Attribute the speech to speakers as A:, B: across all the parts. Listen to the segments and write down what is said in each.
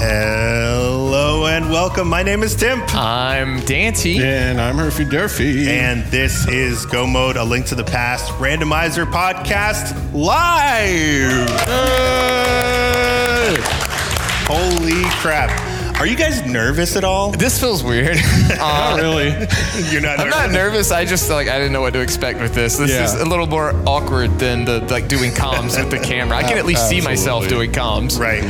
A: Hello and welcome. My name is Tim.
B: I'm Dante.
C: And I'm Murphy Durfee.
A: And this is Go Mode, a link to the past randomizer podcast live. Holy crap. Are you guys nervous at all?
B: This feels weird. Uh,
C: Not really.
A: You're not
B: I'm
A: nervous?
B: not nervous. I just like I didn't know what to expect with this. This
C: Yeah.
B: is a little more awkward than the like doing comms with the camera. I can at least see myself doing comms.
A: Right.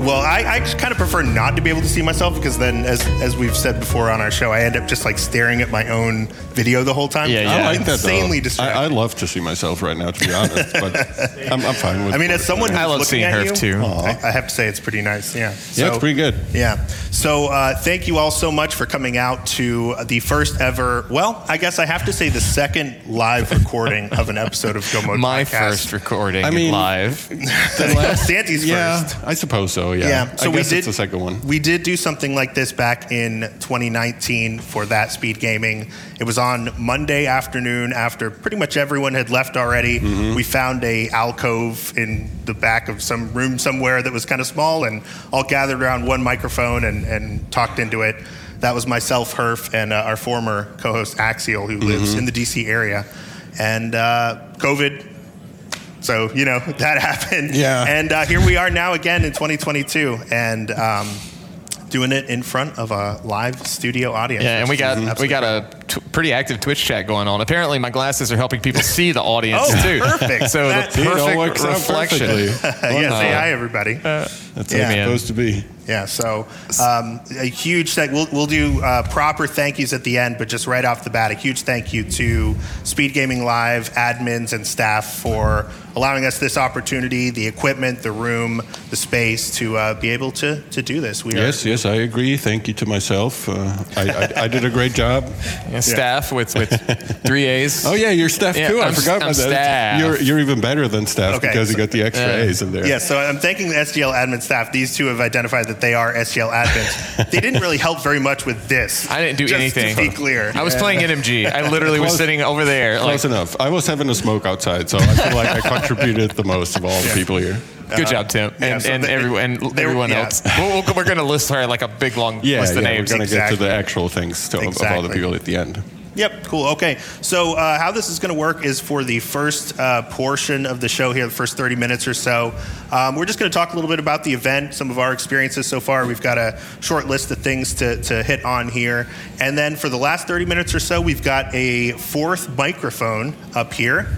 A: Well, I, I kind of prefer not to be able to see myself because then, as as we've said before on our show, I end up just like staring at my own video the whole time.
B: Yeah, yeah.
C: I like that though.
A: Insanely
C: I,
A: distracting.
C: I love to see myself right now, to be honest. But I'm, I'm fine with.
A: I mean, as someone who's
B: I love
A: looking
B: seeing
A: at
B: her
A: you,
B: too.
A: I, I have to say it's pretty nice. Yeah.
C: yeah, it's pretty good.
A: Yeah. So uh, thank you all so much for coming out to the first ever. Well, I guess I have to say the second live recording of an episode of Go Mode
B: My
A: Podcast.
B: first recording
C: I mean-
B: live.
A: Santy's
C: Yeah,
A: first.
C: I suppose so. Yeah.
A: Yeah. So
C: I
A: we
C: guess
A: did.
C: it's the second one.
A: We did do something like this back in 2019 for that speed gaming. It was on Monday afternoon after pretty much everyone had left already.
C: Mm-hmm.
A: We found a alcove in the back of some room somewhere that was kind of small, and all gathered around one microphone and, and talked into it. That was myself, Herf, and uh, our former co-host Axial, who lives
C: Mm-hmm.
A: in the DC area. And uh, COVID so you know that happened.
C: Yeah.
A: And uh, here we are now again in 2022, and um, doing it in front of a live studio audience.
B: Yeah, and we got
A: is
B: we got a t- pretty active Twitch chat going on. Apparently, my glasses are helping people see the audience
A: Oh,
B: too.
A: perfect.
B: So
A: That-
B: the
C: See, it all
B: perfect
C: works
B: reflection.
C: perfectly.
A: great. yeah. Say
B: Uh,
A: hi, everybody.
C: That's
A: Yeah.
C: how it's
B: Man.
C: supposed to be.
A: Yeah, so um, a huge thank. We'll, we'll do uh, proper thank yous at the end, but just right off the bat, a huge thank you to Speed Gaming Live admins and staff for allowing us this opportunity, the equipment, the room, the space to uh, be able to to do this. We
C: Yes, yes, I agree. Thank you to myself. Uh, I, I, I did a great job.
B: Yeah, staff with with three A's.
C: Oh yeah, you're staff
B: Yeah,
C: too. I
B: I'm-
C: forgot
B: I'm
C: about that.
B: staff.
C: You're you're even better than staff
A: Okay,
C: because you got the extra
B: Yeah.
C: A's in there.
A: Yeah, so I'm thanking the SGL admin staff. These two have identified that they are SGL admins. they didn't really help very much with this.
B: I didn't do
A: just
B: anything.
A: To be clear,
B: I was playing NMG. I literally was sitting over there. Like,
C: Close enough. I was having a smoke outside, so I feel like I contributed the most of all the people here.
B: good job, uh, Tim,
A: yeah,
B: and,
A: so
B: and,
A: they-
B: everyone, and everyone
A: yeah.
B: else. We'll, we'll, we're going to list her like a big long
C: Yeah,
B: list of names.
C: we're gonna get to the actual things to, of all the people at the end.
A: Yep, cool. Okay, so uh, how this is going to work is for the first uh, portion of the show here, the first 30 minutes or so, um, we're just going to talk a little bit about the event, some of our experiences so far. We've got a short list of things to, to hit on here. And then for the last 30 minutes or so, we've got a fourth microphone up here.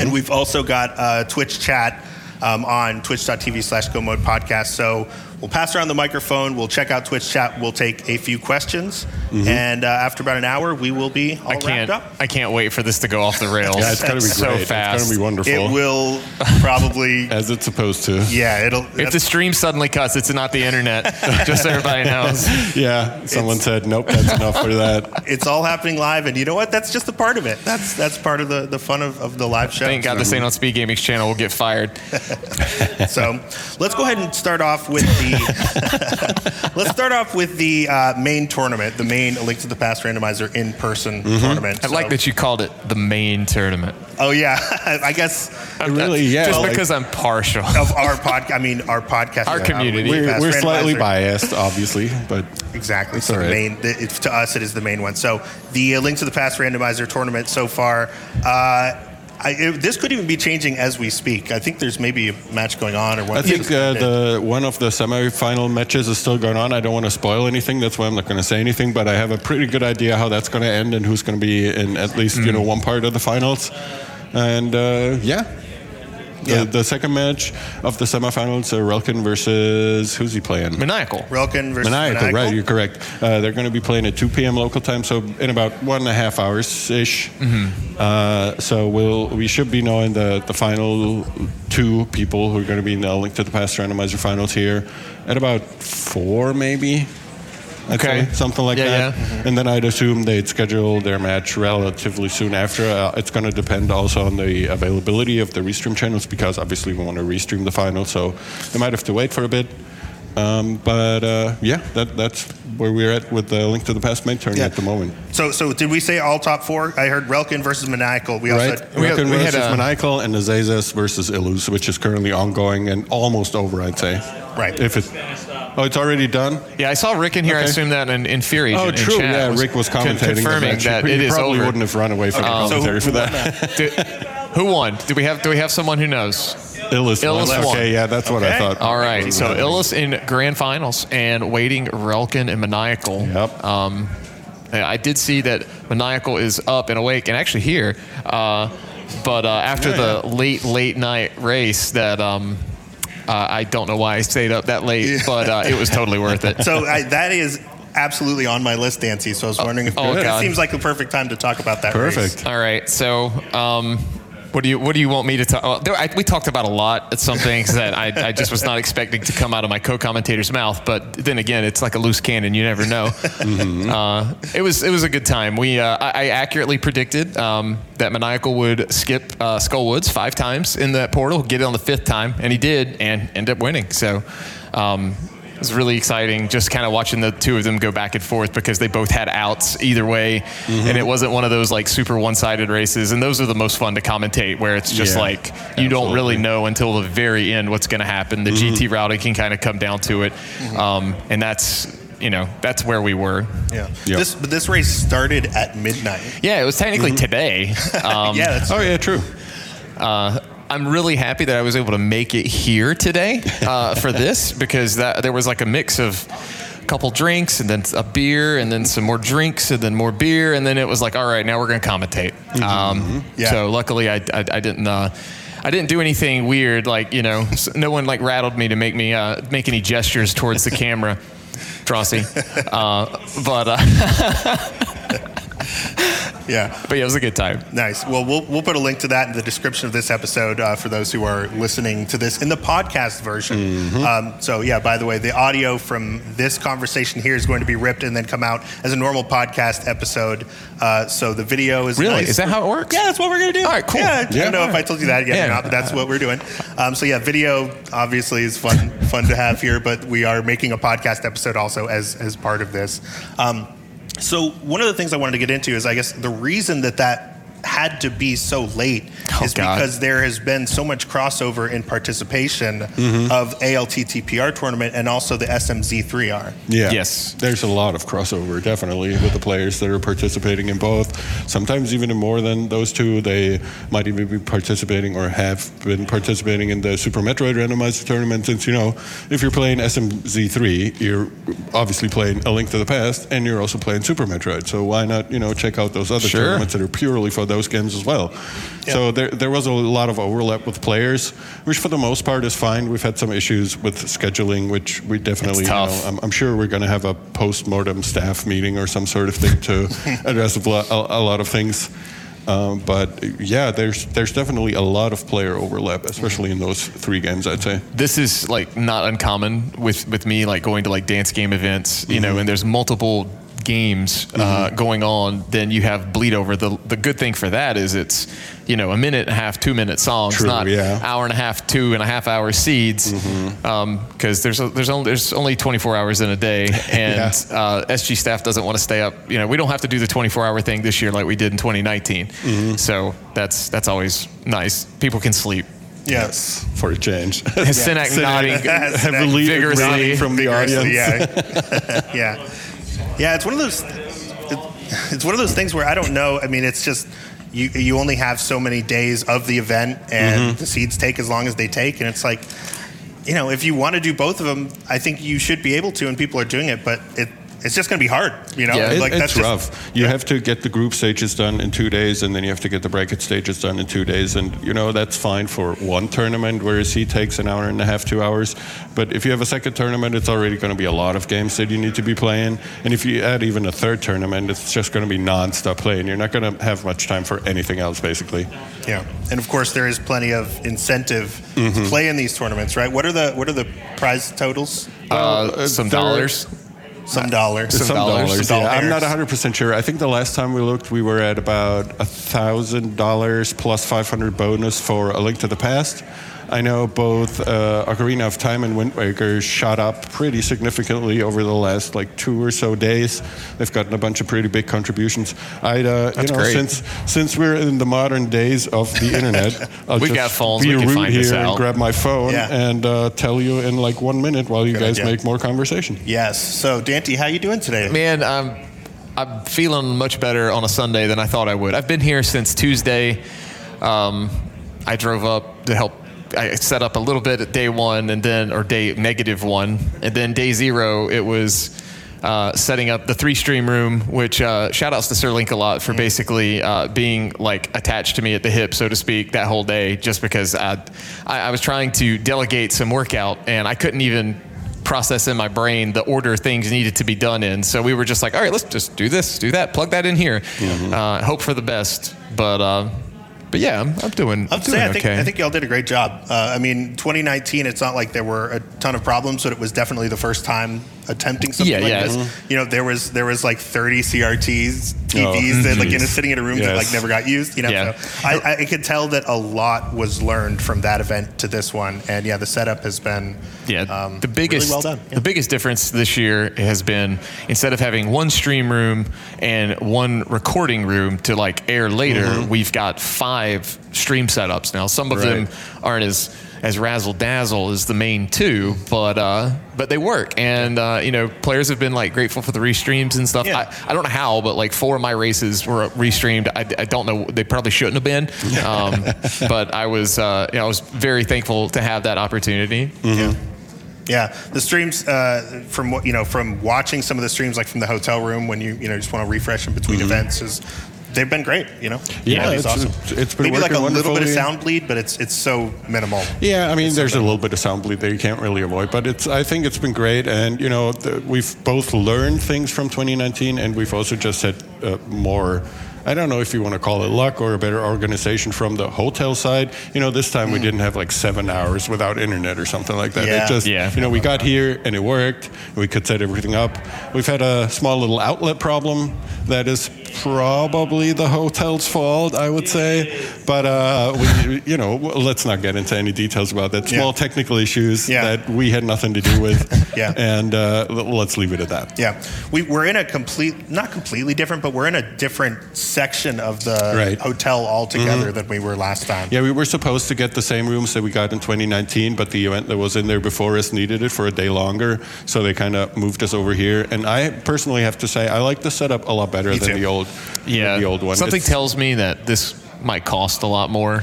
A: And we've also got uh, Twitch chat um, on twitch.tv slash go mode podcast. So we'll pass around the microphone, we'll check out Twitch chat, we'll take a few questions, and uh, after about an hour, we will be all
B: I can't.
A: wrapped up.
B: I can't wait for this to go off the rails.
C: Yeah, it's gonna be
B: so
C: great.
B: fast.
C: It's gonna be wonderful.
A: It will probably,
C: as it's supposed to.
A: yeah, it'll.
B: If the stream suddenly cuts, it's not the internet. just so everybody knows.
C: Yeah, someone said nope, that's enough for that.
A: it's all happening live, and you know what? That's just a part of it. That's that's part of the, the fun of, of the live show.
B: Thank God this ain't on Speed Gaming's channel. We'll get fired.
A: So let's go ahead and start off with the let's start off with the uh, main tournament, the main Link to the Past randomizer in person tournament.
B: I like that you called it the main tournament.
A: Oh yeah, I guess I
C: really, yeah.
B: Just
C: like-
B: because I'm partial.
A: of our pod. I mean, our podcast.
B: Our community.
A: Link to the
C: we're, we're slightly biased, obviously, but
A: Exactly. So
C: all
A: the
C: right.
A: main, the, it's, to us, it is the main one. So the uh, Link to the Past randomizer tournament so far. Uh, I, it, this could even be changing as we speak. I think there's maybe a match going on, or one.
C: I think uh, the one of the semifinal matches is still going on. I don't want to spoil anything, that's why I'm not going to say anything. But I have a pretty good idea how that's going to end and who's going to be in at least you know one part of the finals. And uh, yeah. The,
A: Yeah.
C: the second match of the semifinals, uh, Relkin versus who's he playing?
B: Maniacal.
A: Relkin versus
C: Maniacal,
A: Maniacal.
C: right? You're correct. Uh, they're going to be playing at 2 p.m. local time, so in about one and a half hours ish. Uh, so we'll we should be knowing the the final two people who are going to be in the Link to the Past randomizer finals here at about four, maybe.
B: Okay.
C: say, something like
B: Yeah,
C: that.
B: yeah.
C: And then I'd assume they'd schedule their match relatively soon after. Uh, it's going to depend also on the availability of the restream channels because obviously we want to restream the final, so they might have to wait for a bit. Um, but uh, yeah, that, that's where we're at with the Link to the Past main tourney
A: Yeah.
C: at the moment.
A: So, so did we say all top four? I heard Relkin versus Maniacal. We also
C: Right,
A: had,
B: We had-
C: Rocket
B: we had
C: versus
B: a-
C: Maniacal and Azazes versus Illus, which is currently ongoing and almost over, I'd say.
A: Right.
C: If it, oh, it's already done.
B: Yeah, I saw Rick in here. I assume that in, in Fury.
C: Oh,
B: in
C: true.
B: chat
C: Yeah, Rick was
B: con-
C: commentating.
B: confirming
C: match.
B: that
C: He
B: it is
C: probably
B: over.
C: wouldn't have run away from the
A: so
C: commentary
A: who
C: for
A: won
C: that.
B: Do- who won? Do we have Do we have someone who knows?
C: Illis,
B: Illis
C: won. Okay, yeah, that's what I
A: Okay.
C: thought.
B: All right, so Illis in grand finals and waiting Relkin and Maniacal.
C: Yep.
B: Um, I did see that Maniacal is up and awake and actually here. Uh, but uh, after the late, late night race, that um, uh, I don't know why I stayed up that late, but uh, it was totally worth it.
A: so I, that is absolutely on my list, Dancy. So I was wondering if
B: oh,
A: it
B: God.
A: seems like the perfect time to talk about that. race.
C: Perfect.
B: All right, so um, what do you what do you want me to talk? Well, there, I, we talked about a lot. It's some things that I, I just was not expecting to come out of my co-commentator's mouth. But then again, it's like a loose cannon. You never know. Uh, it was it was a good time. We uh, I, I accurately predicted um, that Maniacal would skip uh, Skullwoods five times in that portal, get it on the fifth time, and he did, and end up winning. So. Um, it was really exciting just kind of watching the two of them go back and forth because they both had outs either way. And it wasn't one of those like super one sided races. And those are the most fun to commentate where it's just
C: Yeah,
B: like you don't really know until the very end what's going to happen. The GT routing can kind of come down to it. Um, and that's, you know, that's where we were.
A: Yeah.
C: Yep.
A: This but this race started at midnight.
B: Yeah, it was technically today. Um,
A: yeah. That's
C: Oh, yeah, true.
B: uh, I'm really happy that I was able to make it here today uh, for this because that there was like a mix of a couple drinks and then a beer and then some more drinks and then more beer and then it was like all right now we're gonna commentate. Um,
A: Yeah.
B: So luckily I, I, I didn't. Uh, I didn't do anything weird, like you know, no one like rattled me to make me uh, make any gestures towards the camera, Drosy. Uh, but uh,
A: yeah.
B: but yeah, it was a good time.
A: Nice. Well, we'll we'll put a link to that in the description of this episode uh, for those who are listening to this in the podcast version.
B: Mm-hmm.
A: Um, so yeah, by the way, the audio from this conversation here is going to be ripped and then come out as a normal podcast episode. Uh, so the video is
B: Really?
A: nice.
B: Is that how it works?
A: Yeah, that's what we're gonna do.
B: All right, cool.
A: Yeah, I don't know if I told you that yet
B: Yeah.
A: or not, but that's what we're doing. Um, so yeah, video obviously is fun fun to have here, but we are making a podcast episode also as as part of this. Um, so one of the things I wanted to get into is, I guess, the reason that that had to be so late
B: Oh,
A: is
B: God.
A: because there has been so much crossover in participation
B: Mm-hmm.
A: of ALTTPR tournament and also the SMZ3R.
C: Yeah.
B: Yes.
C: There's a lot of crossover, definitely, with the players that are participating in both. Sometimes even more than those two. They might even be participating or have been participating in the Super Metroid randomizer tournament. Since, you know, if you're playing SMZ3, you're obviously playing A Link to the Past and you're also playing Super Metroid. So why not, you know, check out those other
B: Sure.
C: tournaments that are purely for those games as well. So there, there was a lot of overlap with players, which for the most part is fine. We've had some issues with scheduling, which we definitely, you know. I'm, I'm sure we're going to have a post-mortem staff meeting or some sort of thing to address a lot, a, a lot of things. Um, but yeah, there's there's definitely a lot of player overlap, especially in those three games. I'd say.
B: this is like not uncommon with with me like going to like dance game events you know and there's multiple games uh, going on then you have bleed over the the good thing for that is it's you know a minute and a half two minute songs
C: True,
B: not
C: yeah.
B: hour and a half two and a half hour seeds because there's a, there's only there's only 24 hours in a day and uh, SG staff doesn't want to stay up you know we don't have to do the 24 hour thing this year like we did in 2019 so that's that's always nice people can sleep
A: Yes.
C: For a change.
B: Synack nodding
C: Heavily
B: vigorously
C: agreeing from the audience.
A: Yeah. yeah. Yeah, it's one of those it- it's one of those things where I don't know. I mean, it's just you you only have so many days of the event and
C: Mm-hmm.
A: the seeds take as long as they take and it's like you know, if you want to do both of them, I think you should be able to and people are doing it, but it it's just going to be hard, you know?
B: Yeah.
C: It-
A: like
C: it's
A: just-
C: rough. You have to get the group stages done in two days, and then you have to get the bracket stages done in two days. And you know that's fine for one tournament, where a seed takes an hour and a half, two hours. But if you have a second tournament, it's already going to be a lot of games that you need to be playing. And if you add even a third tournament, it's just going to be non-stop playing. You're not going to have much time for anything else, basically.
A: Yeah, and of course there is plenty of incentive
C: Mm-hmm.
A: to play in these tournaments, right? What are the what are the prize totals?
B: uh,
C: uh,
B: some
C: there-
B: dollars.
A: Some dollars.
C: Some,
B: dollars,
C: dollars.
A: some
C: yeah. I'm not 100 percent sure. I think the last time we looked, we were at about a thousand dollars plus 500 bonus for A Link to the Past. I know both uh, Ocarina of Time and Wind Waker shot up pretty significantly over the last like two or so days. They've gotten a bunch of pretty big contributions. I'd, uh, you know,
B: great.
C: since since we're in the modern days of the internet, I'll
B: We
C: just
B: got phones,
C: be
B: we
C: a
B: can find
C: here and grab my phone
A: Yeah.
C: and uh, tell you in like one minute while you
A: Good
C: guys
A: idea.
C: make more conversation.
A: Yes. So, Dante, how you doing today?
B: Man, I'm I'm feeling much better on a Sunday than I thought I would. I've been here since Tuesday. Um, I drove up to help. I set up a little bit at day one, and then or day negative one, and then day zero it was. Uh, setting up the three stream room, which uh, shout outs to SirLinkalot for basically uh, being like attached to me at the hip, so to speak, that whole day, just because I, I, I was trying to delegate some workout and I couldn't even process in my brain the order things needed to be done in. So we were just like, all right, let's just do this, do that, plug that in here, uh, hope for the best. But uh, but yeah, I'm, I'm doing, I'm doing
A: I think
B: okay.
A: I think y'all did a great job. Uh, I mean, 2019. It's not like there were a ton of problems, but it was definitely the first time attempting something
B: Yeah,
A: like
B: yeah.
A: this. You know, there was there was like 30 CRTs, TVs
C: Oh,
A: that like in a, sitting in a room that like never got used. You know,
B: Yeah.
A: so I, I could tell that a lot was learned from that event to this one, and yeah, the setup has been
B: Yeah,
A: um,
B: the biggest
A: really well done.
B: The biggest difference this year has been instead of having one stream room and one recording room to like air later,
A: Mm-hmm.
B: we've got five stream setups now. Some of them aren't as as razzle dazzle as the main two, but uh, but they work. And uh, you know, players have been like grateful for the restreams and stuff.
A: Yeah.
B: I, I don't know how, but like four of my races were restreamed. I, I don't know. They probably shouldn't have been, um, but I was uh, you know, I was very thankful to have that opportunity.
A: Yeah, Yeah, the streams uh, from what you know from watching some of the streams like from the hotel room when you you know just want to refresh in between events is they've been great. You know.
C: Yeah,
A: it's,
C: it's-
A: awesome.
C: it's- it's been
A: maybe like a little bit of sound bleed, but it's it's so minimal.
C: Yeah, I mean, there's a little bit of sound bleed that you can't really avoid, but it's. I think it's been great, and you know, the, we've both learned things from 2019, and we've also just had uh, more. I don't know if you want to call it luck or a better organization from the hotel side. You know, this time we didn't have like seven hours without internet or something like that.
A: Yeah.
C: It just,
B: Yeah.
C: you know, we got here and it worked. We could set everything up. We've had a small little outlet problem that is probably the hotel's fault, I would say. But uh, we, you know, let's not get into any details about that. Small
A: Yeah.
C: technical issues
A: Yeah.
C: that we had nothing to do with.
A: Yeah.
C: And uh, let's leave it at that.
A: Yeah, we, we're in a complete, not completely different, but we're in a different section of the
C: Right.
A: hotel altogether than we were last time.
C: Yeah, we were supposed to get the same rooms that we got in 2019, but the event that was in there before us needed it for a day longer, so they kind of moved us over here. And I personally have to say, I like the setup a lot better
A: Me
C: than
A: too.
C: the old,
B: Yeah,
C: the old one.
B: Something
C: It's-
B: tells me that this might cost a lot more.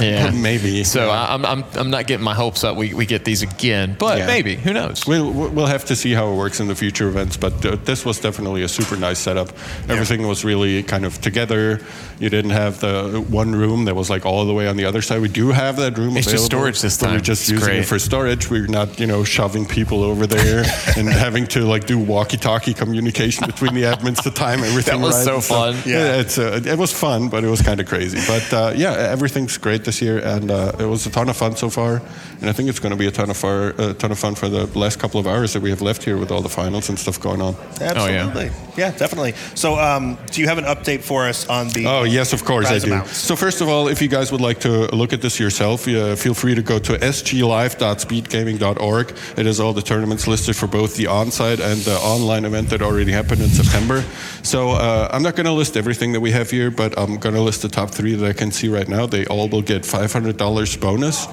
B: yeah,
C: maybe.
B: So
C: Yeah.
B: I I'm, I'm I'm not getting my hopes up. We, we get these again, but
C: Yeah.
B: maybe who knows?
C: We'll, we'll have to see how it works in the future events, but uh, this was definitely a super nice setup. Everything was really kind of together. You didn't have the one room that was like all the way on the other side. We do have that room
B: It's just storage this
C: but We're just
B: It's
C: using
B: great.
C: it for storage. We're not, you know, shoving people over there and having to like do walkie-talkie communication between the admins to time everything.
B: That was
C: right
B: so fun.
A: Yeah.
C: Yeah, it's uh, it was fun, but it was kind of crazy. But uh, yeah, everything's great this year, and uh, it was a ton of fun so far. And I think it's going to be a ton of far, a ton of fun for the last couple of hours that we have left here with all the finals and stuff going on.
A: Absolutely. yeah. Definitely. So, um, do you have an update for us on the?
C: Oh yes, of course I do.
A: amounts?
C: So first of all, if you guys would like to look at this yourself, uh, feel free to go to sglive.speedgaming.org. It has all the tournaments listed for both the on-site and the online event that already happened in September. So uh, I'm not going to list everything that we have here, but I'm going to list the top three that I can see right now. They all will get $500 bonus.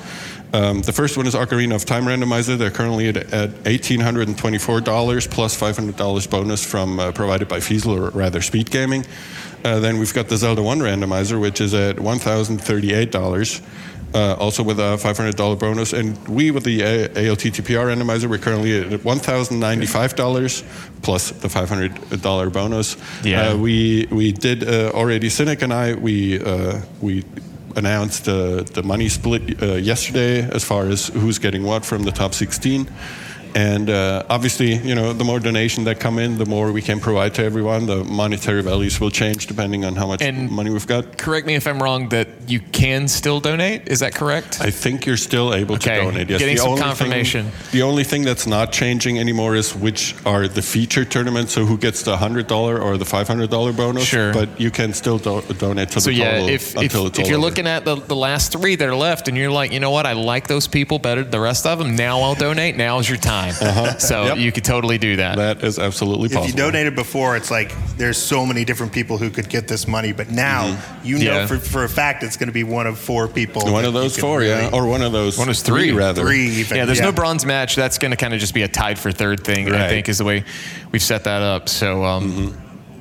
C: Um, the first one is Ocarina of Time Randomizer. They're currently at, at $1,824 plus $500 bonus from uh, provided by Fiesel, or rather Speed Gaming. Uh, then we've got the Zelda 1 Randomizer, which is at $1,038. Uh, also with a $500 bonus, and we with the A- ALTTPR randomizer, we're currently at $1,095 plus the $500 bonus.
B: Yeah.
C: Uh, we we did uh, already. Synack and I we uh, we announced the the money split uh, yesterday as far as who's getting what from the top 16. And uh, obviously, you know, the more donation that come in, the more we can provide to everyone. The monetary values will change depending on how much
B: And-
C: money we've got.
B: Correct me if I'm wrong. That you can still donate. Is that correct?
C: I think you're still able
B: Okay,
C: to donate. Yes.
B: getting
C: the
B: some
C: only
B: confirmation.
C: Thing, the only thing that's not changing anymore is which are the feature tournaments. So who gets the hundred dollar or the five hundred dollar bonus?
B: Sure.
C: But you can still do- donate to
B: So
C: the
B: yeah,
C: total
B: if, if,
C: it's
B: if you're
C: over.
B: looking at the, the last three that are left and you're like, you know what, I like those people better than the rest of them, now I'll donate. Now is your time. So
C: Yep.
B: you could totally do that.
C: that is absolutely possible.
A: If you donated before, it's like there's so many different people who could get this money, but now you know
B: Yeah.
A: for, for a fact it's going to be one of four people.
C: one of those
A: can
C: four, yeah, or one of those
B: One of those three.
C: rather.
A: three even.
B: yeah, there's
A: yeah.
B: no bronze match. That's going to kind of just be a tied for third thing. I think is the way we've set that up. So. Um,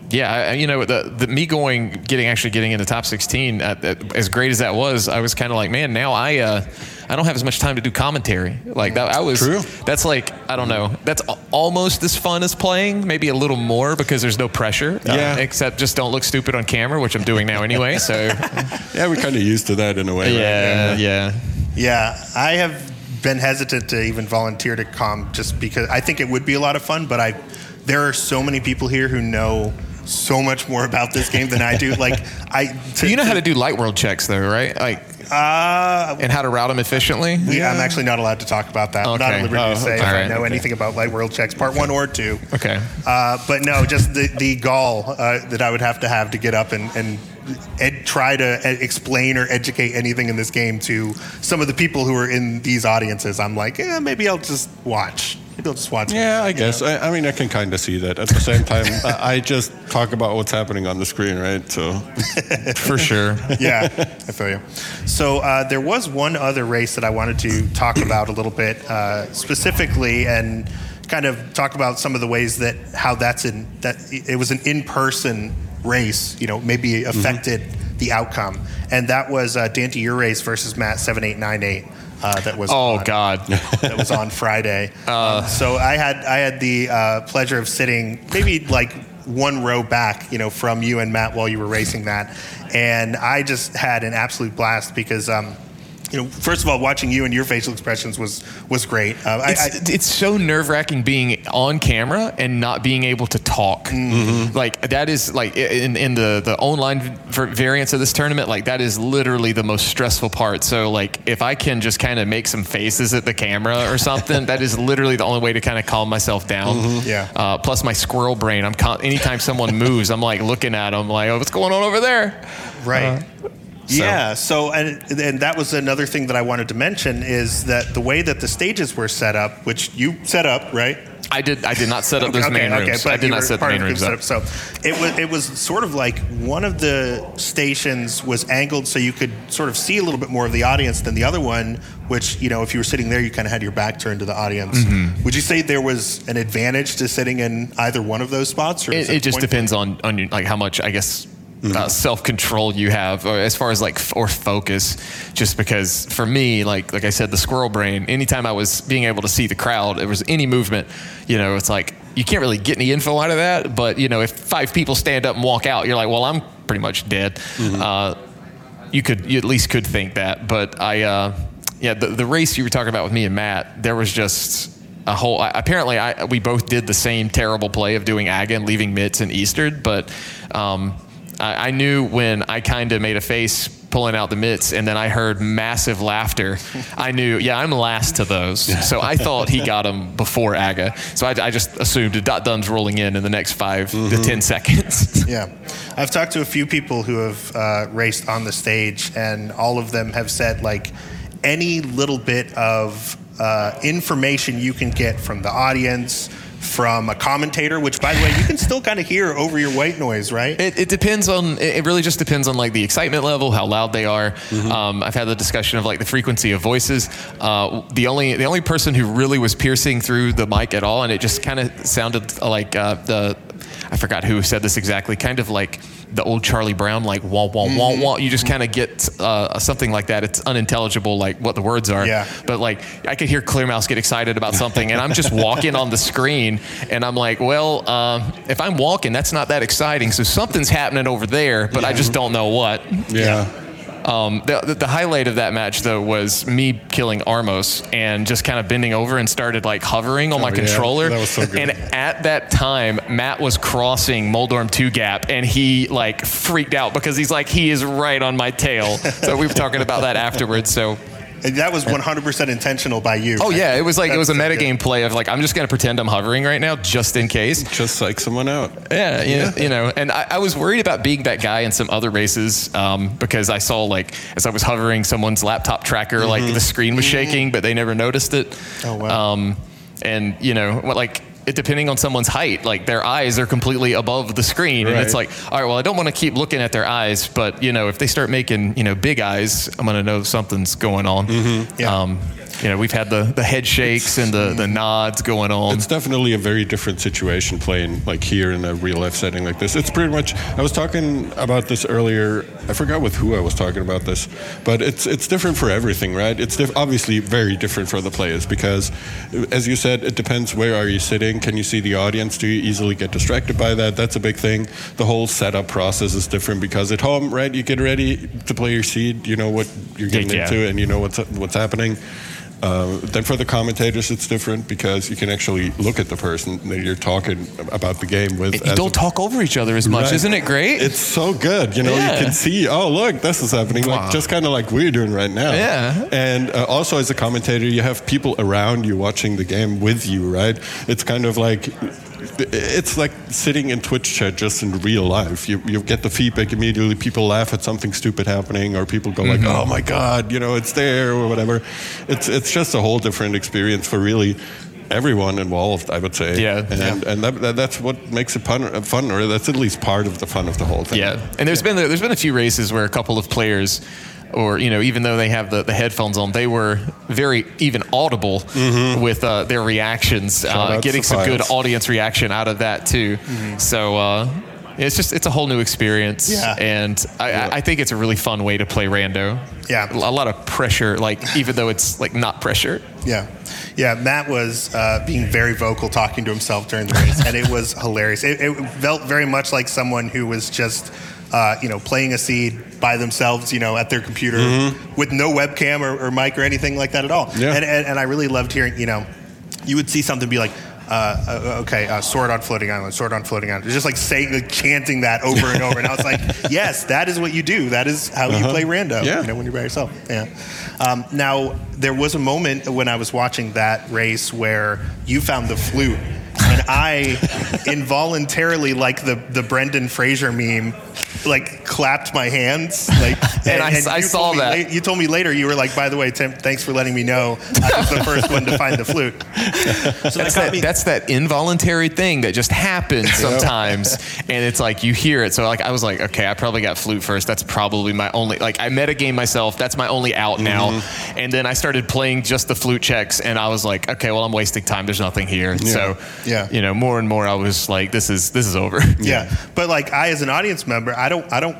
B: Yeah, I, I- you know, the, the me going, getting actually getting into top 16, at, at, as great as that was, I was kind of like, man, now I, uh, I don't have as much time to do commentary. Like that, I was.
C: True.
B: That's like, I don't know. That's almost as fun as playing, maybe a little more because there's no pressure. Uh,
C: Yeah.
B: except just don't look stupid on camera, which I'm doing now anyway. So.
C: Yeah, we're kind of used to that in a way. right?
B: yeah, yeah.
A: Yeah, I have been hesitant to even volunteer to come just because I think it would be a lot of fun, but I there are so many people here who know so much more about this game than I do. Like I, to,
B: You know how to do light world checks, though, right? Like,
A: Uh,
B: and how to route them efficiently.
A: we, I'm actually not allowed to talk about that. I'm not
B: Okay.
A: at liberty
C: Oh,
A: to say
C: okay.
A: if I know
B: okay.
A: anything about light world checks, part one or two.
B: Okay.
A: Uh, but no, just the, the gall uh, that I would have to have to get up and, and ed- try to ed- explain or educate anything in this game to some of the people who are in these audiences. I'm like, yeah, maybe I'll just watch. Maybe I'll just watch.
C: Yeah, I guess. I, I mean, I can kind of see that. At the same time, I, I just talk about what's happening on the screen, right? So,
B: For sure.
A: yeah, I feel you. So uh, there was one other race that I wanted to talk about a little bit uh, specifically, and kind of talk about some of the ways that how that's in that it was an in-person race. You know, maybe affected the outcome, and that was uh, Dante your race versus Matt seven eight nine eight. Uh, that was
B: Oh
A: on-
B: God.
A: that was on Friday.
B: Uh.
A: Um, so I had I had the uh, pleasure of sitting maybe like one row back, you know, from you and Matt while you were racing that, and I just had an absolute blast because. Um, you know, first of all, watching you and your facial expressions was was great. Uh, I, I,
B: It's, it's so nerve wracking being on camera and not being able to talk.
A: Mm-hmm.
B: Like that is like in, in the the online variants of this tournament. Like that is literally the most stressful part. So like if I can just kind of make some faces at the camera or something, that is literally the only way to kind of calm myself down.
A: Mm-hmm. Yeah.
B: Uh, plus my squirrel brain. I'm con- anytime someone moves, I'm like looking at them like, oh, what's going on over there?
A: Right.
B: So-
A: Yeah. So, and and that was another thing that I wanted to mention is that the way that the stages were set up, which you set up, right?
B: I did. I did not set up those main rooms.
A: but
B: I did not set the main rooms up.
A: So it was it was sort of like one of the stations was angled so you could sort of see a little bit more of the audience than the other one, which you know if you were sitting there you kind of had your back turned to the audience.
B: Mm-hmm.
A: Would you say there was an advantage to sitting in either one of those spots? Or
B: It, it just depends on on your, like how much I guess.
A: Mm-hmm.
B: Uh, self control you have, or as far as like f- or focus, just because for me, like like I said, the squirrel brain. Anytime I was being able to see the crowd, there was any movement, you know, it's like you can't really get any info out of that. But you know, if five people stand up and walk out, you're like, well, I'm pretty much dead.
A: Mm-hmm.
B: Uh, you could you at least could think that but i uh yeah the, the race you were talking about with me and matt there was just a whole I, apparently i we both did the same terrible play of doing aga and leaving mitts and eastern but um I, I knew when i kind of made a face pulling out the mitts and then i heard massive laughter. I knew yeah i'm last to those. So i thought he got him before aga. So i, I just assumed dot dun's rolling in in the next 5 to ten seconds.
A: Yeah, I've talked to a few people who have uh, raced on the stage, and all of them have said like any little bit of uh, information you can get from the audience, from a commentator, which by the way you can still kind of hear over your white noise, right?
B: It, it depends on. It really just depends on like the excitement level, how loud they are. Um, I've had the discussion of like the frequency of voices. Uh, the only the only person who really was piercing through the mic at all, and it just kind of sounded like uh, the. I forgot who said this exactly. Kind of like the old Charlie Brown, like wah wah wah wah. You just kind of get uh, something like that. It's unintelligible, like what the words are.
A: Yeah.
B: But like I could hear Clearmouse get excited about something, and I'm just walking on the screen, and I'm like, well, um, if I'm walking, that's not that exciting. So something's happening over there, but I just don't know what.
C: yeah.
B: Um, the, the, highlight of that match though was me killing Armos and just kind of bending over and started like hovering on my
C: Oh, yeah.
B: controller.
C: That was so good.
B: And at that time, Matt was crossing Moldorm 2 gap and he like freaked out because he's like, he is right on my tail. so we were talking about that afterwards. So,
A: that was 100% intentional by you.
B: oh yeah, it was like, it was a
A: That's so
B: metagame play of like, I'm just going to pretend I'm hovering right now just in case.
C: Just psych someone out.
B: Yeah, you know, you know, and I, I was worried about being that guy in some other races um, because I saw like as I was hovering, someone's laptop tracker, like the screen was shaking, but they never noticed it.
A: Mm-hmm. Oh, wow.
B: Um, and you know, like. It, depending on someone's height, like their eyes are completely above the screen, and it's like, all right, well, I don't want to keep looking at their eyes, but you know, if they start making you know big eyes, I'm gonna know something's going on.
A: Yeah.
B: Um, you know, we've had the the head shakes and the the nods going on.
C: It's definitely a very different situation playing like here in a real life setting like this. It's pretty much. I was talking about this earlier. I forgot with who I was talking about this, but it's it's different for everything, right? It's diff- obviously very different for the players because, as you said, it depends where are you sitting. Can you see the audience? Do you easily get distracted by that? That's a big thing. The whole setup process is different because at home, right? You get ready to play your seed. You know what you're getting
B: Yeah.
C: into, and you know what's what's happening. Uh, then for the commentators, it's different because you can actually look at the person that you're talking about the game with.
B: you don't
C: a-
B: talk over each other as much,
C: Right.
B: isn't it great?
C: It's so good. You know,
B: Yeah.
C: you can see, oh, look, this is happening.
B: Wow.
C: Like, just kind of like we're doing right now.
B: Yeah.
C: And uh, also, as a commentator, you have people around you watching the game with you, right? It's kind of like. It's like sitting in Twitch chat just in real life. You, you get the feedback immediately. People laugh at something stupid happening, or people go like,
B: Mm-hmm.
C: "Oh my god," you know, it's there or whatever. It's it's just a whole different experience for really everyone involved. I would say.
B: Yeah.
C: And and that, that, that's what makes it fun, fun, or that's at least part of the fun of the whole thing.
B: Yeah, and there's been there's been a few races where a couple of players, or you know, even though they have the, the headphones on, they were very even audible with uh, their reactions, uh, getting some good audience reaction out of that too. So. Uh, it's just it's a whole new experience,
A: Yeah.
B: and I, I I think it's a really fun way to play rando.
A: Yeah.
B: a lot of pressure, like even though it's like not pressure.
A: Yeah, yeah. Matt was uh, being very vocal, talking to himself during the race, and it was hilarious. It, it felt very much like someone who was just, uh, you know, playing a seed by themselves, you know, at their computer with no webcam or, or mic or anything like that at all.
C: Yeah.
A: And, and and I really loved hearing, you know, you would see something be like. Uh, uh, okay, uh, sword on floating island, sword on floating island. It's just like saying, like, chanting that over and over. And I was like, yes, that is what you do. That is how you play rando.
C: Yeah.
A: You know, when you're by yourself. Yeah. Um, now, there was a moment when I was watching that race where you found the flute, and I involuntarily, like the the Brendan Fraser meme, like clapped my hands. Like,
B: And I- I saw that.
A: la- you told me later you were like, by the way, Tim, thanks for letting me know I was the first one to find the flute. So
B: That's
A: that
B: that,
A: me.
B: that's that involuntary thing that just happens sometimes, and it's like you hear it. So like I was like, okay, I probably got flute first. That's probably my only like I metagame myself. That's my only out now.
C: Mm-hmm.
B: And then I started playing just the flute checks, and I was like, okay, well I'm wasting time. There's nothing here. So
A: Yeah.
B: you know, more and more I was like, this is this is over.
A: Yeah, but like I, as an audience member, I don't, I don't,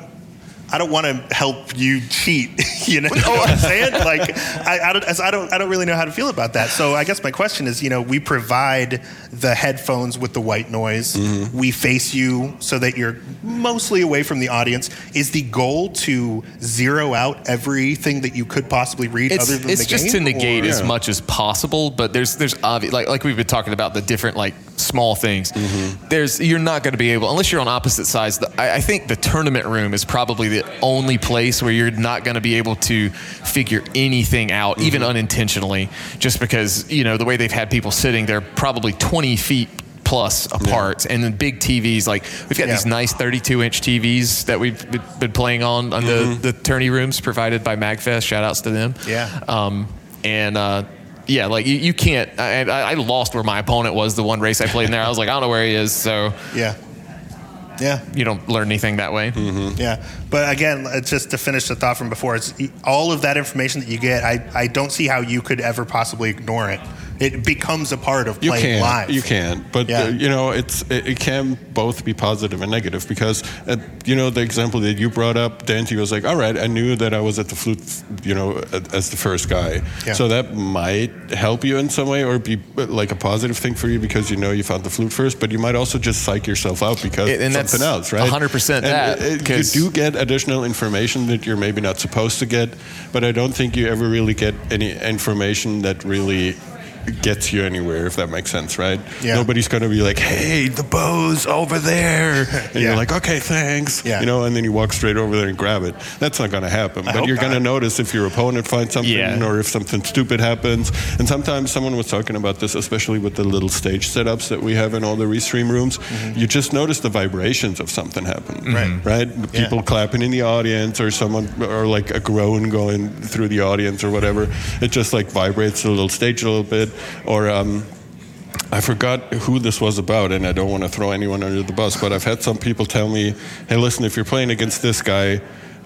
A: I don't want to help you cheat. You know, what I'm saying? Like, I, I don't, as I don't, I don't really know how to feel about that. So I guess my question is, you know, we provide the headphones with the white noise.
C: Mm-hmm.
A: We face you so that you're mostly away from the audience. Is the goal to zero out everything that you could possibly read
B: It's,
A: other than the camera?
B: it's
A: the
B: just
A: game?
B: to negate
A: or-
B: as
C: Yeah.
B: much as possible, but there's there's obvious like like we've been talking about the different like small things.
A: Mm-hmm.
B: There's you're not going to be able unless you're on opposite sides. The, I, I think the tournament room is probably the only place where you're not going to be able to figure anything out, even
A: Mm-hmm.
B: unintentionally, just because you know the way they've had people sitting, they're probably 20 feet plus apart and then big TVs like we've got
A: Yeah.
B: these nice 32 inch TVs that we've been- been playing on on
A: Mm-hmm.
B: the the tourney rooms provided by Magfest shout outs to them
A: Yeah.
B: um, and uh, yeah, like you, you can't. I, I I lost where my opponent was the one race I played in there. I was like, I don't know where he is, so
A: Yeah. Yeah.
B: you don't learn anything that way. Mm-hmm.
A: Yeah, but again, uh, just to finish the thought from before, it's all of that information that you get. I, I don't see how you could ever possibly ignore it. It becomes a part of
C: You
A: playing
C: can,
A: live.
C: you can, but
A: Yeah.
C: uh, you know it's it, it can both be positive and negative because uh, you know the example that you brought up, Dante was like, all right, I knew that I was at the flute, you know, as the first guy,
A: Yeah.
C: so that might help you in some way or be uh, like a positive thing for you because you know you found the flute first, but you might also just psych yourself out because
B: And- and
C: something else, right?
B: 100%
C: And
B: that,
C: it- it- you do get additional information that you're maybe not supposed to get, but I don't think you ever really get any information that really gets you anywhere, if that makes sense, right?
A: Yeah.
C: Nobody's going to be like, hey, the bow's over there. And
A: Yeah.
C: you're like, okay, thanks.
A: Yeah.
C: You know, and then you walk straight over there and grab it. That's not going to happen. but you're going to notice if your opponent finds something
B: Yeah.
C: or if something stupid happens. And sometimes someone was talking about this, especially with the little stage setups that we have in all the restream rooms. You just notice the vibrations of something happening.
A: Mm-hmm. Right.
C: Right? People clapping in the audience or someone, or like a groan going through the audience or whatever. It just like vibrates the little stage a little bit. Or, um, I forgot who this was about, and I don't want to throw anyone under the bus, but I've had some people tell me, hey, listen, if you're playing against this guy,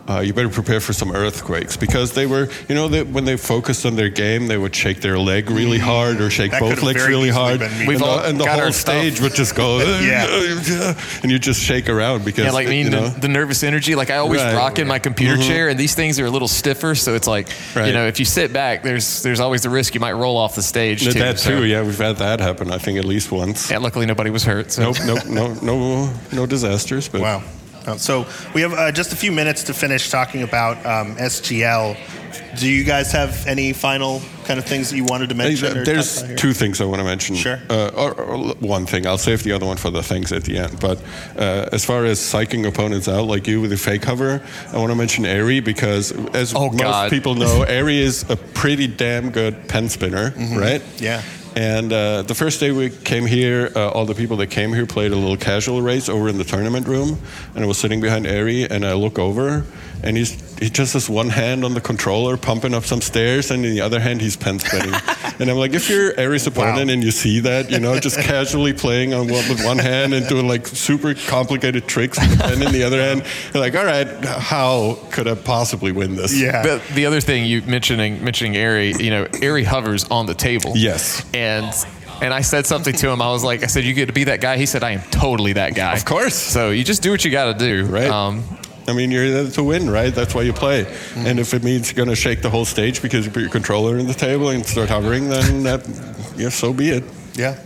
C: uh, you better prepare for some earthquakes because they were, you know, they, when they focused on their game, they would shake their leg really hard or shake
A: That
C: both legs really hard,
A: me.
C: and
B: We've
C: the, and the whole
B: stuff.
C: stage would just go,
A: Yeah.
C: and you just shake around because,
B: Yeah, like me,
C: you know,
B: the, the nervous energy. Like I always
C: Right.
B: rock in my computer chair, and these things are a little stiffer. So it's like,
C: Right.
B: you know, if you sit back, there's there's always the risk you might roll off the stage too.
C: that
B: so-
C: too. Yeah, we've had that happen. I think at least once.
B: Yeah, luckily nobody was hurt. So
C: Nope, nope, no, no, no disasters. But
A: Wow. Uh, So we have uh, just a few minutes to finish talking about um, SGL. Do you guys have any final kind of things that you wanted to mention? or
C: There's
A: talk about here?
C: two things I want to mention.
A: Sure.
C: Uh, or, or one thing. I'll save the other one for the things at the end. But uh, as far as psyching opponents out, like you with the fake cover, I want to mention Airy because, as
B: Oh,
C: most
B: God.
C: people know, Airy is a pretty damn good pen spinner, right?
A: Mm-hmm. Yeah.
C: And uh, the first day we came here, uh, all the people that came here played a little casual race over in the tournament room, and I was sitting behind Airy, and I look over, and he's he just has one hand on the controller, pumping up some stairs, and in the other hand he's pen spinning. and I'm like, if you're Airy's opponent
A: Wow.
C: and you see that, you know, just casually playing on one, with one hand and doing like super complicated tricks with the pen in the other hand, you're like, all right, how could I possibly win this?
A: Yeah.
B: the, the other thing you mentioning mentioning Airy, you know, Airy hovers on the table.
C: Yes.
B: And and I said something to him. I was like, I said, you get to be that guy. He said, I am totally that guy.
C: Of course.
B: So you just do what you got to do.
C: Right.
B: Um,
C: I mean, you're there to win, right? That's why you play.
A: Mm-hmm.
C: And if it means you're going to shake the whole stage because you put your controller in the table and start hovering, then that, yeah, so be it.
A: Yeah.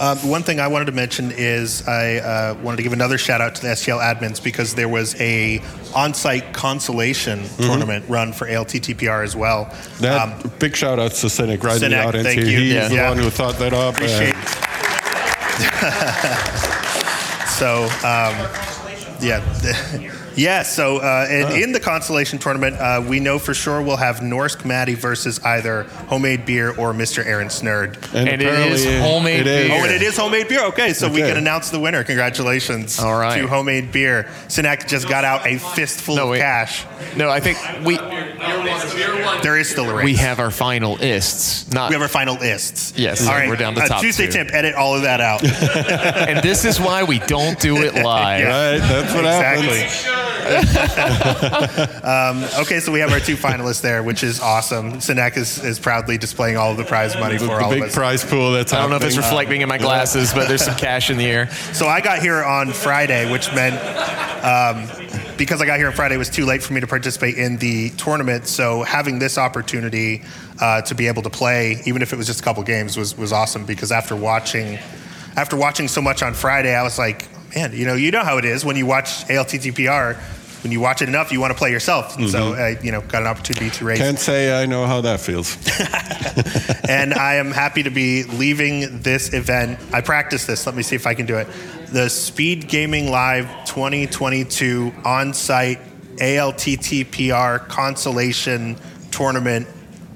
A: Um, one thing I wanted to mention is I uh, wanted to give another shout out to the SGL admins because there was a on-site consolation tournament run for ALTTPR as well.
C: Mm-hmm. That
A: Um,
C: big shout out to Synack right in the audience
A: thank
C: here.
A: you.
C: He's
A: Yeah.
C: the
A: Yeah.
C: one who thought that up.
A: appreciate. so um, yeah, yeah. So uh, in, in the consolation tournament, uh, we know for sure we'll have Norsk Maddie versus either homemade beer or Mr. Aaron Snurd.
B: And it
C: apparently
B: is homemade
C: it is.
B: beer.
A: Oh, and it is homemade beer. Okay, so we
C: Okay.
A: can announce the winner. Congratulations
B: All right.
A: to homemade beer. Synack just got out a fistful
B: No,
A: of
B: wait.
A: cash.
B: no, I think we
A: There is still a race.
B: we have our finalists. Not
A: we have our finalists.
B: Yes,
A: All right.
B: we're down to
A: uh,
B: top
A: Tuesday
B: two.
A: tip. Edit all of that out.
B: and this is why we don't do it live.
C: Right, that's what happens.
A: exactly.
C: Happens.
A: um, okay, so we have our two finalists there, which is awesome. Synack is, is proudly displaying all of the prize money
C: The,
A: for
C: the
A: all
C: big
A: of us.
C: prize pool that's
B: I don't know if it's reflecting in my glasses, but there's some cash in the air.
A: So I got here on Friday, which meant um, because I got here on Friday, it was too late for me to participate in the tournament. So having this opportunity uh, to be able to play, even if it was just a couple games, was was awesome. Because after watching, after watching so much on Friday, I was like, man, you know, you know how it is when you watch ALTTPR. When you watch it enough, you want to play yourself. And So, uh, you know, got an opportunity to race.
C: Can't say I know how that feels.
A: and I am happy to be leaving this event. I practiced this. Let me see if I can do it. The Speed Gaming Live 2022 on-site ALTTPR consolation tournament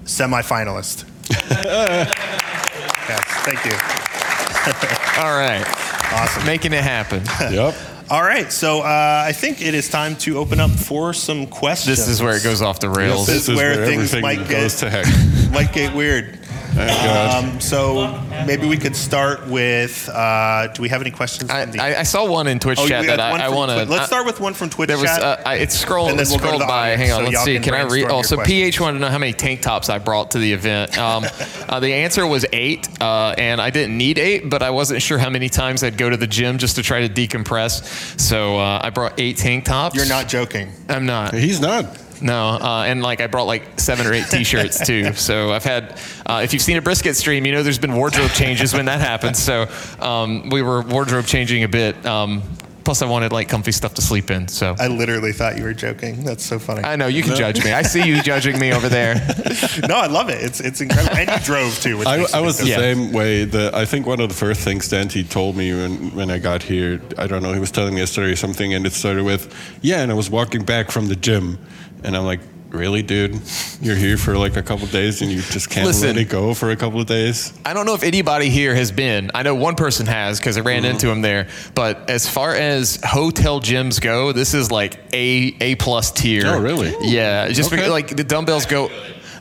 A: semifinalist. yes, thank you.
B: All right.
A: Awesome.
B: Making it happen.
C: yep.
A: All right, so uh, I think it is time to open up for some questions.
B: This is where it goes off the rails.
A: This is where things
C: everything
A: might
C: goes
A: get-
C: to heck.
A: might get weird.
C: Thank God.
A: Um, so maybe we could start with. Uh, do we have any questions?
B: I,
A: from the,
B: I, I saw one in Twitch
A: oh,
B: chat
A: we
B: that
A: one
B: I, I
A: from
B: want to.
A: Twitch. Let's start with one from Twitch
B: There was
A: chat.
B: uh, I, it's scrolled
A: And then
B: it's
A: we'll go to
B: scrolled
A: the
B: by.
A: audience,
B: Hang on,
A: so
B: let's
A: y'all
B: see.
A: can
B: Can I read?
A: brainstorm
B: Oh,
A: your
B: so
A: questions.
B: PH wanted to know how many tank tops I brought to the event. Um, uh, the answer was eight, uh, and I didn't need eight, but I wasn't sure how many times I'd go to the gym just to try to decompress. So uh, I brought eight tank tops.
A: You're not joking.
B: I'm not.
C: He's not.
B: No, uh, and like I brought like seven or eight T-shirts too. So I've had, uh, if you've seen a brisket stream, you know there's been wardrobe changes when that happens. So um, we were wardrobe changing a bit. Um, plus, I wanted like comfy stuff to sleep in. So
A: I literally thought you were joking. That's so funny.
B: I know you can judge me. I see you judging me over there.
A: no, I love it. It's it's incredible. And you drove too. Which
C: I, I was the
B: Yeah.
C: same way. The, I think one of the first things Dante told me when, when I got here, I don't know, he was telling me a story or something, and it started with, yeah, and I was walking back from the gym. And I'm like, really, dude? You're here for like a couple days and you just can't
B: Listen.
C: let it go for a couple of days?
B: I don't know if anybody here has been. I know one person has because I ran into him there. But as far as hotel gyms go, this is like a a plus tier.
C: Oh, really?
B: Yeah, just
C: Okay.
B: because like the dumbbells go.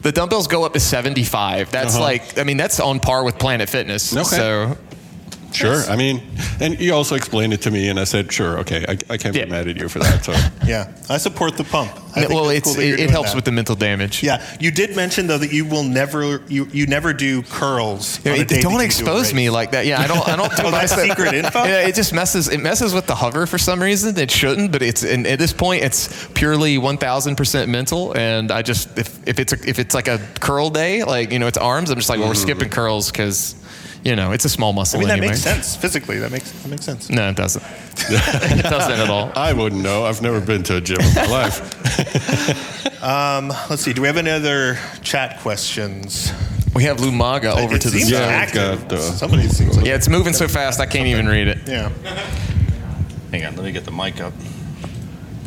B: The dumbbells go up to 75. That's
C: Uh-huh.
B: like, I mean, that's on par with Planet Fitness.
C: Okay.
B: So
C: Sure. I mean, and you also explained it to me, and I said, sure, okay, I, I can't
B: Yeah.
C: be mad at you for that. So
A: Yeah, I support the pump. I think
B: well, it's
A: cool
B: it, it helps
A: that.
B: with the mental damage.
A: Yeah, you did mention though that you will never you you never do curls.
B: Yeah,
A: on a day
B: don't
A: you do a
B: expose me like that. Yeah, I don't. I don't do
A: Oh, that's secret info?
B: Yeah, it just messes. It messes with the hover for some reason. It shouldn't, but it's. And at this point, it's purely one thousand percent mental. And I just if if it's a, if it's like a curl day, like you know, it's arms. I'm just like, well, we're mm-hmm. skipping curls because, you know, it's a small muscle.
A: I mean, that
B: anyway.
A: makes sense physically. That makes that makes sense.
B: No, it doesn't. it doesn't at all.
C: I wouldn't know. I've never been to a gym in my life.
A: Let's see. Do we have any other chat questions?
B: We have Lumaga over
A: it
B: to the
A: seems
C: Yeah,
B: side.
C: it's
A: active.
C: got, uh,
A: Somebody seems like
B: Yeah, it's moving so fast I can't even read it.
A: yeah.
D: Hang on, let me get the mic up.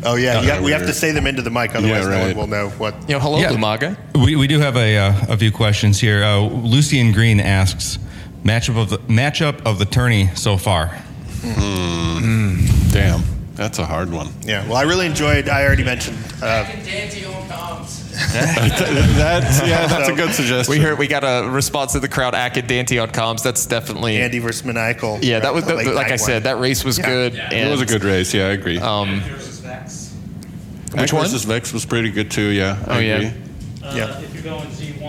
A: Oh yeah,
C: Yeah,
A: got- we have to say them into the mic, otherwise
C: Yeah,
A: no one
C: right.
A: will know what.
B: You know, hello,
E: Yeah.
B: Lumaga.
E: We, we do have a, uh, a few questions here. Uh, Lucian Green asks, Matchup of the matchup of the tourney so far. Mm.
C: Damn, that's a hard one.
A: Yeah. Well, I really enjoyed. I already mentioned. Uh,
C: that's yeah, that's so, a good suggestion.
B: We heard we got a response to the crowd. Acadante on comms. That's definitely
A: Andy versus Maniacal.
B: Yeah, that was
A: the, like,
B: like I said. That race was
A: yeah.
B: good. Yeah.
C: And, it was a good race. Yeah, I agree.
B: Um, Which one?
C: Versus Vex was pretty good too. Yeah. I
B: oh
C: agree. yeah.
F: Uh,
A: yeah.
F: If you're going Z1.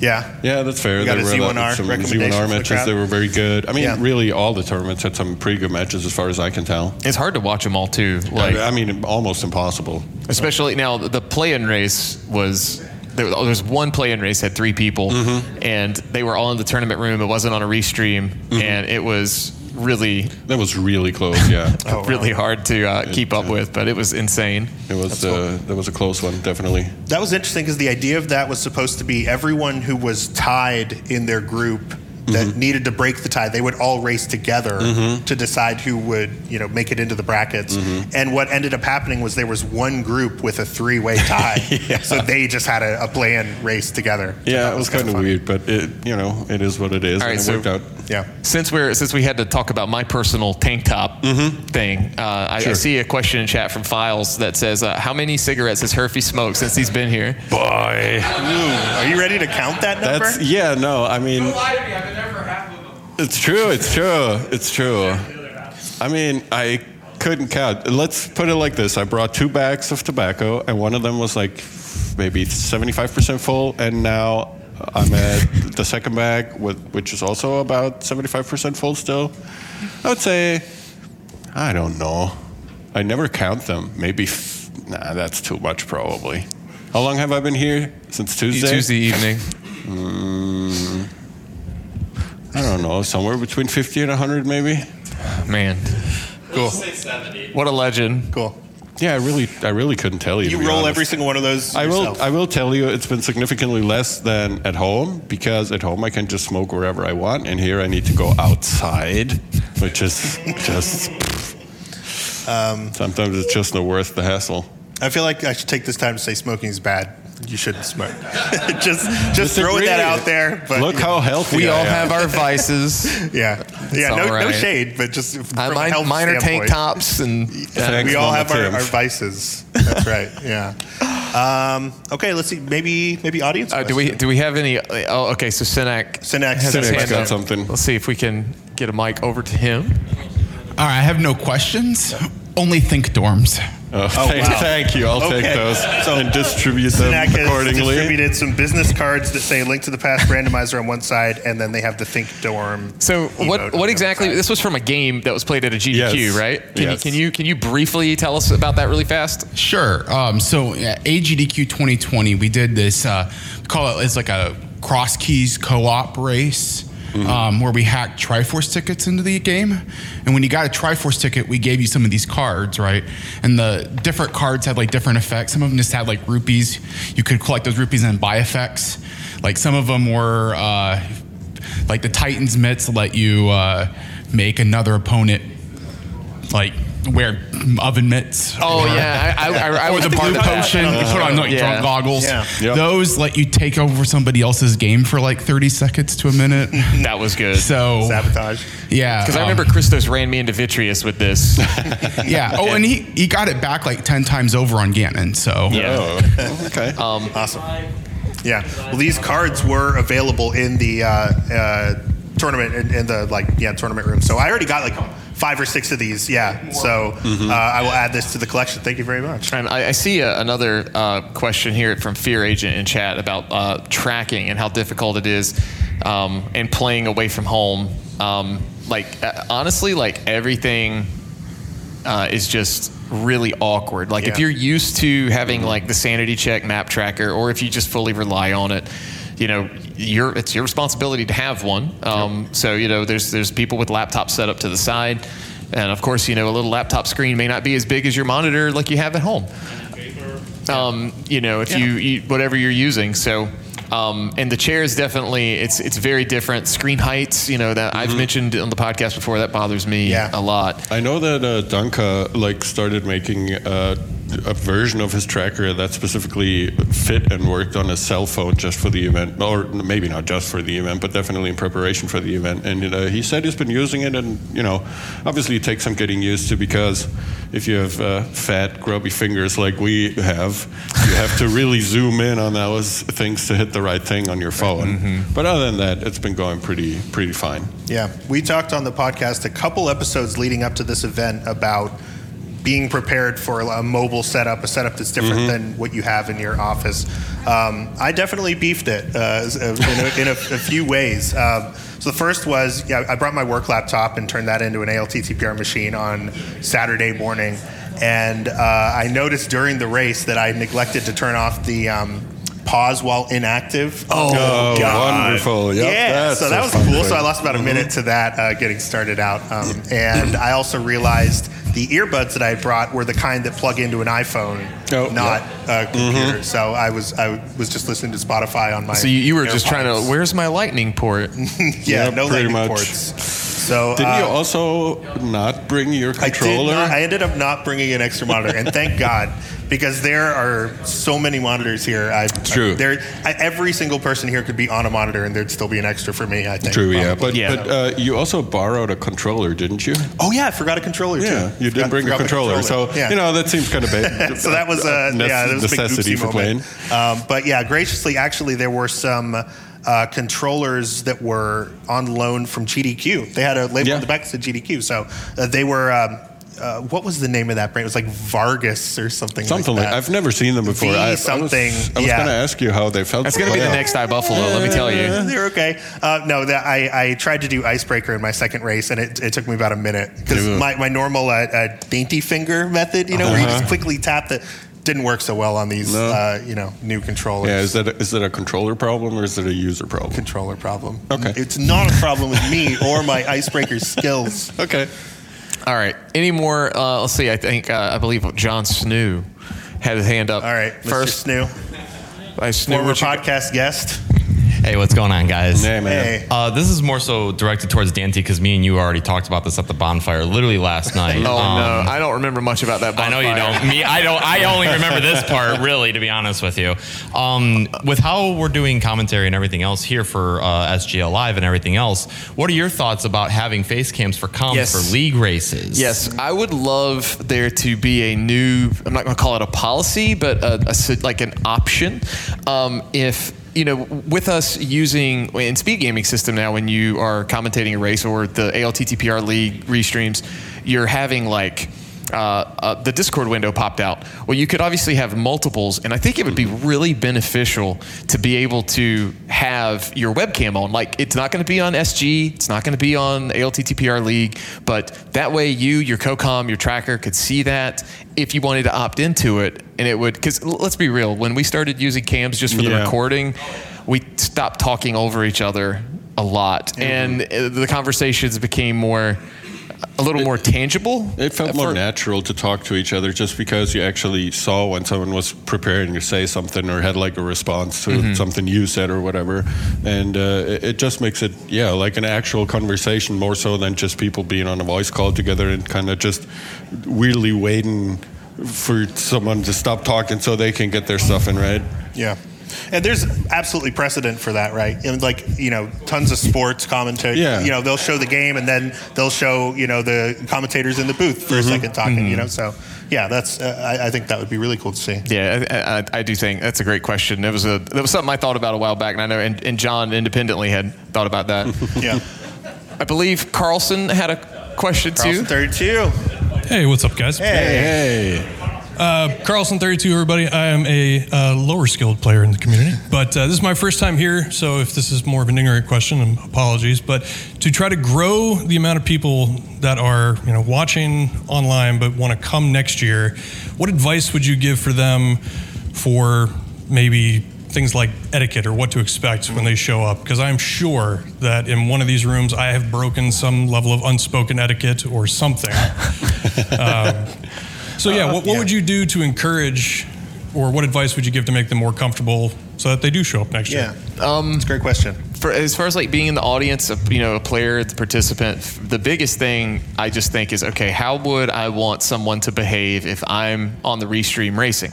A: Yeah.
C: Yeah, that's fair.
A: We got
C: There
A: a
C: were lot-
A: Z1R
C: some
A: recommendation
C: Z1R
A: the
C: matches.
A: crowd.
C: They were very good. I mean,
A: Yeah.
C: really, all the tournaments had some pretty good matches, as far as I can tell.
B: it's hard to watch them all too. Like
C: I mean, almost impossible.
B: especially now the play-in race was. There there was one play-in race had three people,
C: Mm-hmm.
B: and they were all in the tournament room. It wasn't on a restream,
C: Mm-hmm.
B: and it was really,
C: That was really close. Yeah,
A: Oh,
B: really hard to uh, keep up
C: uh,
B: with. But it was insane.
C: it was. Uh, that was a close one, definitely.
A: That was interesting because the idea of that was supposed to be everyone who was tied in their group that
C: Mm-hmm.
A: needed to break the tie, they would all race together to decide who would, you know, make it into the brackets.
C: Mm-hmm.
A: And what ended up happening was there was one group with a three-way tie, so they just had a, a play-in race together.
C: Yeah,
A: that
C: it was
A: kinda
C: kind of
A: funny.
C: weird, but it, you know, it is what it is,
B: All right,
C: and it
B: so-
C: worked out.
A: Yeah.
B: Since we're since we had to talk about my personal tank top thing, uh, I, I see a question in chat from Files that says, uh, "How many cigarettes has Herfy smoked since he's been here?"
C: Boy,
A: Are you ready to count that number?
C: that's yeah. No, I mean,
F: lie to me, I've been there for half of them.
C: it's true. It's true. It's true. I mean, I couldn't count. Let's put it like this: I brought two bags of tobacco, and one of them was like maybe seventy-five percent full, and now I'm at the second bag, with, which is also about seventy-five percent full still. I would say, I don't know. I never count them. Maybe, f- nah, that's too much probably. How long have I been here? Since Tuesday.
B: Tuesday evening.
C: Hmm, I don't know, somewhere between fifty and hundred, maybe.
B: Man,
A: cool.
B: what a legend!
A: Cool.
C: Yeah, I really, I really couldn't tell you.
A: You roll
C: honest.
A: every single one of those.
C: I will. I will tell you, it's been significantly less than at home because at home I can just smoke wherever I want, and here I need to go outside, which is just.
A: Um,
C: sometimes it's just not worth the hassle.
A: I feel like I should take this time to say smoking is bad. You shouldn't smoke. just just throwing that out there. But
C: Look how healthy
B: We
C: I
B: all
C: am.
B: have our vices.
A: yeah, yeah.
B: all
A: No, no shade, but just from
B: Uh,
A: a
B: mine,
A: health
B: mine are tank tops and
C: Thanks,
A: we all have our, our vices. That's right. Yeah. Um, okay, let's see. Maybe maybe audience.
B: Uh, do we do we have any? Oh, okay. So Synack.
A: Synack-
B: has his
A: Synack's
B: hand
C: got
B: up.
C: something.
B: Let's see if we can get a mic over to him.
G: All right, I have no questions. Only think dorms.
C: Oh, thank,
A: wow.
C: thank you. I'll
A: Okay.
C: take those
A: So,
C: and distribute them
A: Synack has
C: accordingly.
A: distributed some business cards that say "Link to the Past" randomizer on one side, and then they have the Think Dorm.
B: So what what exactly? This was from a game that was played at a GDQ,
C: Yes.
B: right? Can
C: Yes.
B: you can you can you briefly tell us about that really fast?
G: Sure. Um, so at AGDQ 2020, we did this. Uh, call it it's like a cross keys co-op race. Um, where we hacked Triforce tickets into the game, and when you got a Triforce ticket, we gave you some of these cards, right? And the different cards had like different effects. Some of them just had like rupees. You could collect those rupees and buy effects. Like some of them were uh, like the Titans mitts let you uh, make another opponent like wear oven mitts.
B: Oh
G: or-
B: yeah, I, I, I, I
G: or the
B: a
G: blue potion, you put on like
B: Yeah.
G: drunk goggles.
A: Yeah.
C: Yep.
G: Those let you take over somebody else's game for like 30 seconds to a minute.
B: That was good.
G: so
A: sabotage?
G: yeah,
B: Because I
G: um,
B: remember Christos ran me into Vitreous with this.
G: Yeah. Oh, and he he got it back like 10 times over on Ganon. So
B: Yeah.
C: Oh, okay.
A: Awesome. Yeah. Well, these cards were available in the uh, uh, tournament in, in the like yeah tournament room. So I already got like five or six of these. Yeah. So uh, I will add this to the collection. Thank you very much.
B: And I, I see uh, another uh, question here from Fear Agent in chat about uh, tracking and how difficult it is um, and playing away from home. Um, like uh, honestly, like everything uh, is just really awkward. Like if you're used to having like the sanity check map tracker, or if you just fully rely on it, you know, your it's your responsibility to have one. Um, So you know, there's there's people with laptops set up to the side, and of course, you know, a little laptop screen may not be as big as your monitor like you have at home. Um, you know, if you, you whatever you're using, so. Um, and the chairs definitely it's it's very different screen heights you know that I've mentioned on the podcast before that bothers me
A: Yeah.
B: a lot
C: I know that uh, Danka like started making uh, a version of his tracker that specifically fit and worked on a cell phone just for the event, or maybe not just for the event, but definitely in preparation for the event. And uh, he said he's been using it, and you know, obviously it takes some getting used to because if you have uh, fat, grubby fingers like we have, you have to really zoom in on those things to hit the right thing on your phone. But other than that, it's been going pretty pretty fine.
A: Yeah, we talked on the podcast a couple episodes leading up to this event about being prepared for a mobile setup, a setup that's different than what you have in your office. Um, I definitely beefed it uh, in, a, in a, a few ways. Um, so the first was, yeah, I brought my work laptop and turned that into an ALTTPR machine on Saturday morning, and uh, I noticed during the race that I neglected to turn off the. Um, Pause while inactive.
C: Oh, wonderful. Yep,
A: yeah,
C: that's
A: so that was
C: fun
A: cool. So. I lost about a minute to that uh, getting started out. Um, and I also realized the earbuds that I had brought were the kind that plug into an iPhone,
C: Oh,
A: not a computer. So I was I was just listening to Spotify on my.
B: So you, you were just trying to. Where's my lightning port?
A: yeah,
C: Yep,
A: no
C: pretty
A: lightning
C: much.
A: ports. So
C: Didn't you
A: uh,
C: also not bring your
A: I did
C: controller?
A: not. I ended up not bringing an extra monitor, and thank God, because there are so many monitors here. I,
C: True.
A: There, I, every single person here could be on a monitor, and there'd still be an extra for me. I think.
C: True, yeah, but
B: Yeah.
C: but uh, you also borrowed a controller, didn't you?
A: Oh yeah, I forgot a controller too.
C: Yeah, you didn't bring a
A: forgot the
C: controller, so
A: Yeah.
C: you know that seems kind of bad.
A: so that was uh,
C: Nece-
A: yeah, that was a big
C: necessity
A: oopsie
C: for
A: moment.
C: playing.
A: Um, but yeah, graciously, actually, there were some uh, controllers that were on loan from GDQ. They had a label
C: Yeah.
A: on the back that said GDQ. So uh, they were. Um, uh, what was the name of that brand? It was like Vargas or something.
C: Something like
A: that.
C: I've never seen them before.
A: V
C: I, I
A: something,
C: I was
A: yeah.
C: going to ask you how they felt.
B: That's going to be the
C: Yeah.
B: next iBuffalo. Let me tell you.
A: They're okay. Uh, no, that I, I tried to do icebreaker in my second race, and it, it took me about a minute because my, my normal uh, uh, dainty finger method, you know, where you just quickly tap the, didn't work so well on these,
C: Uh-huh. No.
A: uh, you know, new controllers.
C: Yeah, is that a, is that a controller problem or is it a user problem?
A: controller problem.
C: Okay.
A: It's not a problem with me or my icebreaker skills.
C: Okay.
B: All right. Any more? Uh, let's see. I think uh, I believe John Snoo had his hand up.
A: All right, Mr.
B: First,
A: Snoo,
B: I Snoo.
A: former podcast guest.
H: Hey, what's going on, guys?
C: Hey, man.
A: Hey.
H: Uh, this is more so directed towards Dante because me and you already talked about this at the bonfire literally last night.
B: Oh
H: Um,
B: no, I don't remember much about that.
H: I know you don't. Me, I don't. I only remember this part, really, to be honest with you. Um, with how we're doing commentary and everything else here for uh, SGL Live and everything else, what are your thoughts about having face cams for comms
B: Yes.
H: for league races?
B: Yes, I would love there to be a new. I'm not going to call it a policy, but a, a s- like an option. Um, if you know, with us using in speed gaming system now, when you are commentating a race or the ALTTPR league restreams, you're having like. Uh, uh, the Discord window popped out. Well, you could obviously have multiples, and I think it would be really beneficial to be able to have your webcam on. Like, it's not going to be on SG, it's not going to be on ALTTPR League, but that way you, your COCOM, your tracker could see that if you wanted to opt into it, and it would. Because let's be real, when we started using cams just for the recording, we stopped talking over each other a lot, and uh, the conversations became more. A little more tangible.
C: It felt more
B: for-
C: natural to talk to each other just because you actually saw when someone was preparing to say something or had like a response to
B: Mm-hmm.
C: something you said or whatever. And uh, it, it just makes it, yeah, like an actual conversation more so than just people being on a voice call together and kind of just weirdly waiting for someone to stop talking so they can get their stuff in, right?
A: Yeah. And there's absolutely precedent for that, right? And like, you know, tons of sports commentary.
C: Yeah.
A: You know, they'll show the game and then they'll show, you know, the commentators in the booth for a second talking, you know? So, yeah, that's, uh, I, I think that would be really cool to see.
B: Yeah, I, I, I do think that's a great question. It was a that was something I thought about a while back, and I know and, and John independently had thought about that.
A: Yeah.
B: I believe Carlson had a question
A: Carlson
B: too.
A: 32.
I: Hey, what's up, guys?
C: Hey. Hey.
I: Uh, Carlson, 32, everybody. I am a uh, lower skilled player in the community, but uh, this is my first time here. So if this is more of an ignorant question, um, apologies. But to try to grow the amount of people that are, you know, watching online but want to come next year, what advice would you give for them for maybe things like etiquette or what to expect when they show up? Because I'm sure that in one of these rooms, I have broken some level of unspoken etiquette or something. Um, so yeah, what, what would you do to encourage, or what advice would you give to make them more comfortable so that they do show up next
A: Yeah.
I: year?
B: Um,
A: It's a great question.
B: for as far as like being in the audience, a, you know, a player, the participant, the biggest thing I just think is okay. How would I want someone to behave if I'm on the restream racing?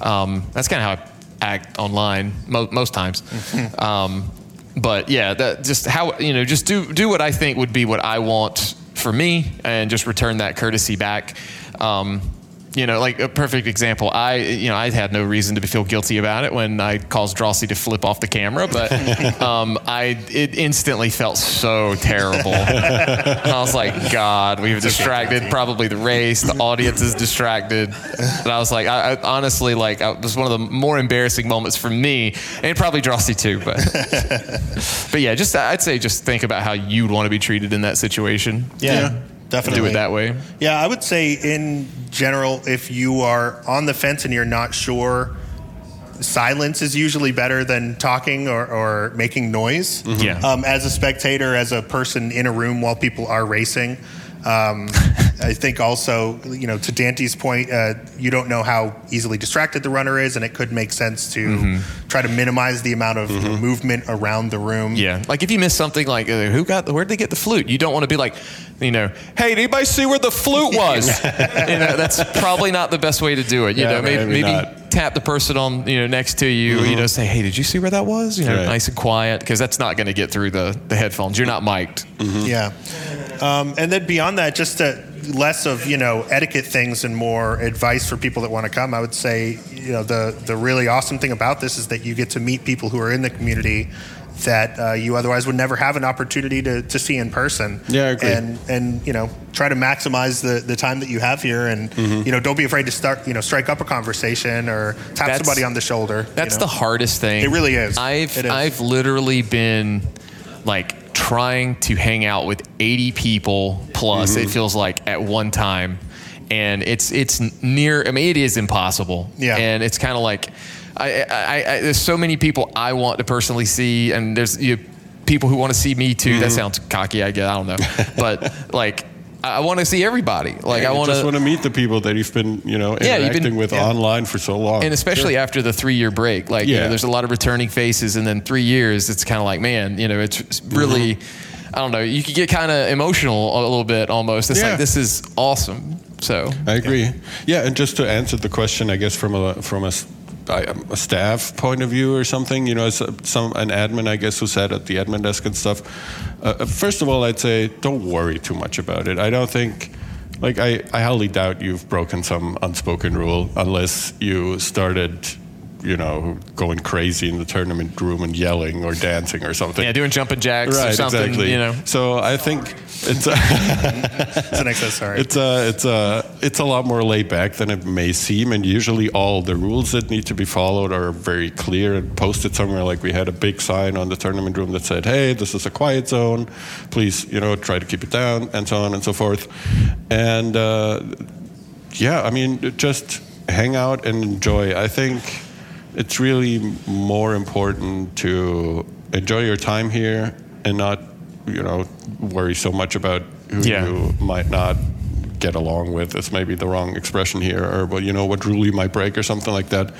B: Um, that's kind of how I act online mo- most times. Um, but yeah, that just how you know, just do do what I think would be what I want for me, and just return that courtesy back. Um, you know, like a perfect example. I, you know, I had no reason to feel guilty about it when I caused Drosy to flip off the camera, but um, I, it instantly felt so terrible. And I was like, God, we've distracted probably the race. The audience is distracted, and I was like, I, I honestly, like, I, it was one of the more embarrassing moments for me, and probably Drosy too. But, but yeah, just I'd say just think about how you'd want to be treated in that situation.
A: Yeah. Definitely.
B: Do it that way.
A: Yeah, I would say in general, if you are on the fence and you're not sure, silence is usually better than talking or, or making noise.
B: Yeah.
A: Um, as a spectator, as a person in a room while people are racing, um, I think also, you know, to Dante's point, uh, you don't know how easily distracted the runner is, and it could make sense to try to minimize the amount of you know, movement around the room.
B: Yeah, like if you miss something, like uh, who got where did they get the flute? You don't want to be like, you know, hey, did anybody see where the flute was? you know, that's probably not the best way to do it. You
C: Yeah,
B: know, maybe,
C: maybe
B: maybe
C: not.
B: Tap the person on you know next to you. You know, say, hey, did you see where that was? You know,
C: Right.
B: nice and quiet because that's not going to get through the the headphones. You're not mic'd.
A: Yeah. Um, and then beyond that, just uh less of, you know, etiquette things and more advice for people that want to come. I would say, you know, the, the really awesome thing about this is that you get to meet people who are in the community that uh, you otherwise would never have an opportunity to, to see in person.
C: Yeah, I agree.
A: And, and, you know, try to maximize the, the time that you have here and,
C: Mm-hmm.
A: you know, don't be afraid to start, you know, strike up a conversation or tap
B: That's-
A: somebody on the shoulder. you
B: That's
A: know?
B: the hardest thing.
A: It really is.
B: I've
A: is.
B: I've literally been like trying to hang out with 80 people plus
A: Mm-hmm.
B: it feels like at one time and it's it's near I mean it is impossible.
A: Yeah.
B: And it's kind of like I, I, I there's so many people I want to personally see and there's you know, people who want to see me too.
A: Mm-hmm.
B: That sounds cocky, I guess. I don't know. but like I want to see everybody. Like I
C: you
B: want
C: just want
B: to,
C: to meet the people that you've been, you know,
B: Yeah,
C: interacting
B: been-
C: with
B: yeah.
C: online for so long.
B: and especially after the three year break. Like you know,
C: Yeah.
B: there's a lot of returning faces, and then three years, it's kind of like, man, you know, it's it's really,
C: Mm-hmm.
B: I don't know, you could get kind of emotional a little bit almost. It's
C: Yeah.
B: like this is awesome. So
C: I agree. Yeah. and just to answer the question, I guess from a from a, I- a staff point of view or something, you know, some an admin, I guess, who sat at the admin desk and stuff. Uh, uh, first of all, I'd say don't worry too much about it. I don't think. Like I, I highly doubt you've broken some unspoken rule unless you started, you know, going crazy in the tournament room and yelling or dancing or something.
B: yeah, doing jumping jacks or
C: right,
B: something.
C: exactly.
B: You know,
C: So I think it's.
A: It's an excess. Sorry.
C: It's a it's a it's a lot more laid back than it may seem, and usually all the rules that need to be followed are very clear and posted somewhere. Like we had a big sign on the tournament room that said, "Hey, this is a quiet zone. Please, you know, try to keep it down," and so on and so forth. And uh, yeah, I mean, just hang out and enjoy. I think it's really more important to enjoy your time here and not, you know, worry so much about who
B: Yeah.
C: you might not get along with. It's maybe the wrong expression here, or well, you know, what rule you might break or something like that.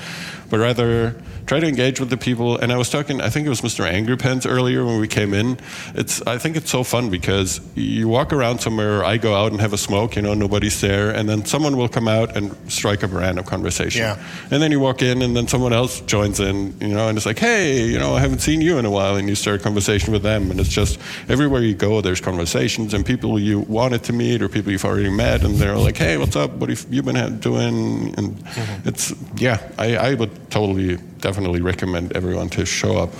C: But rather try to engage with the people. And I was talking, I think it was Mr. Angry Pants earlier when we came in. It's, I think it's so fun because you walk around somewhere, I go out and have a smoke, you know, nobody's there, and then someone will come out and strike up a random conversation.
A: Yeah.
C: And then you walk in, and then someone else joins in, you know, and it's like, hey, you know, I haven't seen you in a while, and you start a conversation with them, and it's just everywhere you go, there's conversations, and people you wanted to meet or people you've already met, and they're like, hey, what's up? What have you been doing? And
A: Mm-hmm.
C: it's yeah, I, I would totally, definitely recommend everyone to show up.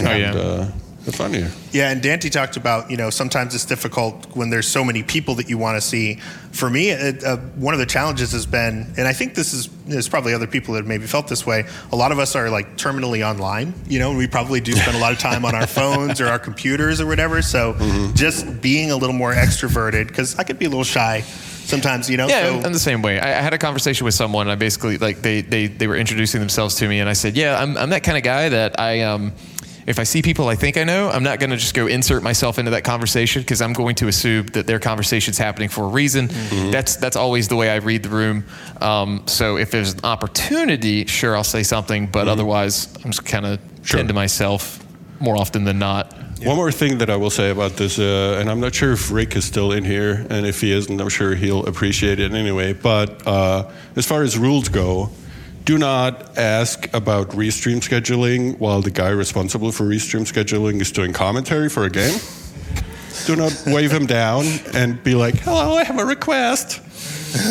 B: Oh,
C: and,
B: yeah.
C: uh, have fun here.
A: Yeah, and Dante talked about you know sometimes it's difficult when there's so many people that you want to see. For me, it, uh, one of the challenges has been, and I think this is there's probably other people that have maybe felt this way. A lot of us are like terminally online, you know, we probably do spend a lot of time on our phones or our computers or whatever. So just being a little more extroverted because I could be a little shy sometimes, you know.
B: Yeah,
A: so,
B: I'm, the same way. I, I had a conversation with someone. I basically like they, they they were introducing themselves to me, and I said, "Yeah, I'm I'm that kind of guy that I um." If I see people I think I know, I'm not going to just go insert myself into that conversation because I'm going to assume that their conversation's happening for a reason. That's that's always the way I read the room. Um, so if there's an opportunity, sure, I'll say something, but otherwise, I'm just kind of
C: Sure.
B: tend to myself more often than not.
C: One more thing that I will say about this, uh, and I'm not sure if Rick is still in here, and if he isn't, I'm sure he'll appreciate it anyway. But uh, as far as rules go, do not ask about restream scheduling while the guy responsible for restream scheduling is doing commentary for a game. Do not wave him down and be like, "Hello, I have a request."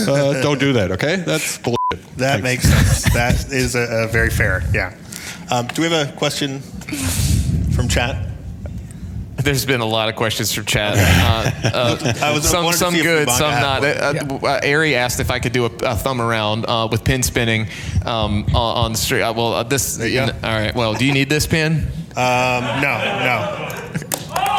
C: Uh, don't do that, okay? That's bullshit.
A: that
C: Thanks.
A: makes sense. that is a, a very fair. Yeah. Um, do we have a question from chat?
B: There's been a lot of questions from chat. Uh, uh,
A: I was
B: some some good, some not. Uh, uh, Ari asked if I could do a, a thumb around uh, with pin spinning um, on, on the street. Uh, well, uh, this. all right. Well, do you need this pin?
A: Um, no, no.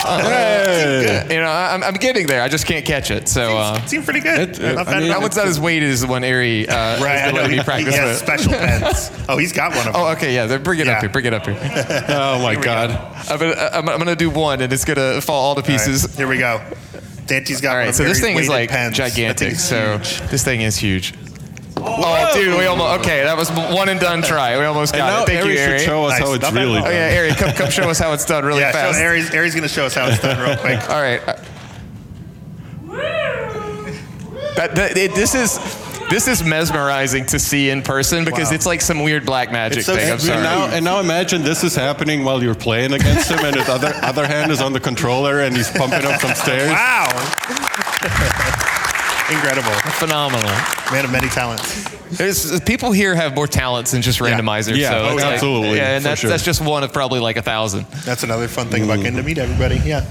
C: Hey.
B: You know, I'm, I'm getting there. I just can't catch it. So uh,
A: Seemed pretty good.
C: It- it-
A: Not
C: I
A: bad
C: mean,
A: at all.
B: that one's not as weighted as the one Ari uh,
A: Right, I
B: has been
A: know. He,
B: me
A: he
B: practice
A: has
B: with.
A: special pens. Oh, he's got one of them.
B: Oh, okay, yeah. Then bring it
A: Yeah.
B: up here. Bring it up here.
C: Oh my God.
B: I'm gonna, I'm, I'm gonna do one, and it's gonna fall all to
A: All right,
B: pieces.
A: here we go. Dante's got
B: All
A: one of
B: so this
A: very
B: thing is
A: weighted
B: like
A: pens. That
B: gigantic.
A: is
B: So
A: huge.
B: this thing is huge. Oh, dude, we almost okay. That was one and done try. We almost
C: And
B: got
C: now
B: it. Thank
C: Ari
B: you,
C: should
B: Ari.
C: show us
A: Nice.
C: how it's
A: Not bad
C: really
A: at all.
B: Oh
C: done.
B: yeah, Ari, come, come show us how it's done really
A: yeah,
B: fast.
A: so Aries, Aries going to show us how it's done real quick.
B: All right. That, that- it- this is this is mesmerizing to see in person because
A: Wow.
B: it's like some weird black magic
A: It's so
B: thing. I'm
C: And
B: sorry.
C: now, and now imagine this is happening while you're playing against him, and his other other hand is on the controller, and he's pumping up some stairs.
A: Wow. Incredible.
B: Phenomenal.
A: Man of many talents.
B: There's, people here have more talents than just randomizers.
C: Yeah,
B: so
C: oh,
B: it's like-
C: absolutely,
B: yeah, and that's,
C: sure.
B: that's just one of probably like a thousand.
A: That's another fun thing about getting to meet everybody. Yeah.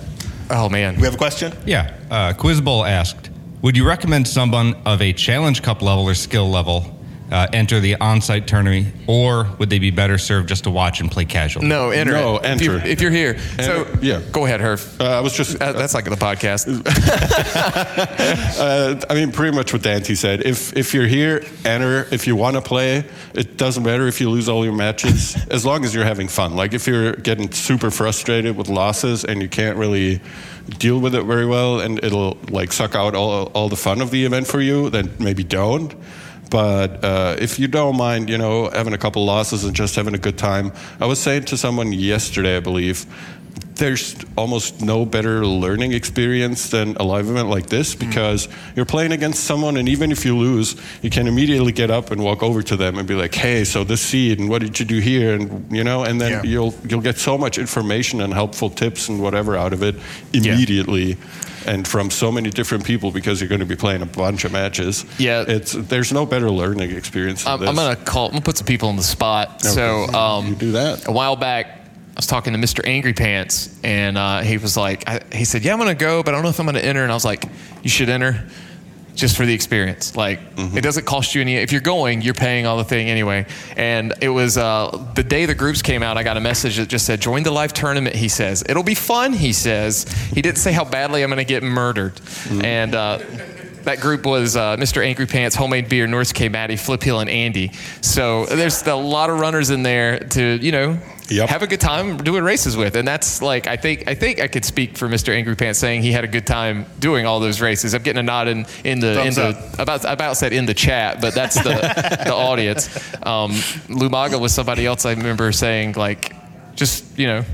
B: Oh man.
A: We have a question?
E: Yeah. Uh, Quizbowl asked, would you recommend someone of a Challenge Cup level or skill level uh, enter the on-site tournament, or would they be better served just to watch and play casual?
B: No, enter.
C: No,
B: it. If, you,
C: enter.
B: if you're here, so
C: yeah.
B: go ahead, Herf.
C: Uh, I was just
B: Uh, that's like the podcast.
C: Uh, I mean, pretty much what Dante said. If if you're here, enter. If you want to play, it doesn't matter if you lose all your matches, as long as you're having fun. Like if you're getting super frustrated with losses and you can't really deal with it very well, and it'll like suck out all all the fun of the event for you, then maybe don't. But uh, if you don't mind, you know, having a couple losses and just having a good time, I was saying to someone yesterday, I believe, there's almost no better learning experience than a live event like this because you're playing against someone, and even if you lose, you can immediately get up and walk over to them and be like, "Hey, so this seed, and what did you do here?" And you know, and then
A: Yeah.
C: you'll you'll get so much information and helpful tips and whatever out of it immediately. And from so many different people because you're going to be playing a bunch of matches.
B: Yeah.
C: it's there's no better learning experience. Than
B: I'm,
C: this.
B: I'm gonna call. I'm gonna put some people on the spot. So um,
C: you do that.
B: a while back, I was talking to Mr. Angry Pants, and uh, he was like, I, he said, "Yeah, I'm gonna go, but I don't know if I'm gonna enter." And I was like, "You should enter." Just for the experience, like
C: Mm-hmm.
B: it doesn't cost you any. If you're going, you're paying all the thing anyway. And it was uh, the day the groups came out. I got a message that just said, "Join the live tournament." He says it'll be fun. He says he didn't say how badly I'm going to get murdered.
C: Mm-hmm.
B: And uh, that group was uh, Mr. Angry Pants, Homemade Beer, North K. Matty, Flip Hill, and Andy. So there's a lot of runners in there to, you know,
C: Yep.
B: have a good time doing races with. And that's like, I think, I think I could speak for Mr. Angry Pants saying he had a good time doing all those races. I'm getting a nod in, in the, in
A: Thumbs
B: the,
A: up.
B: about, about said in the chat, but that's the, the audience. Um, Lumaga was somebody else I remember saying like, just, you know,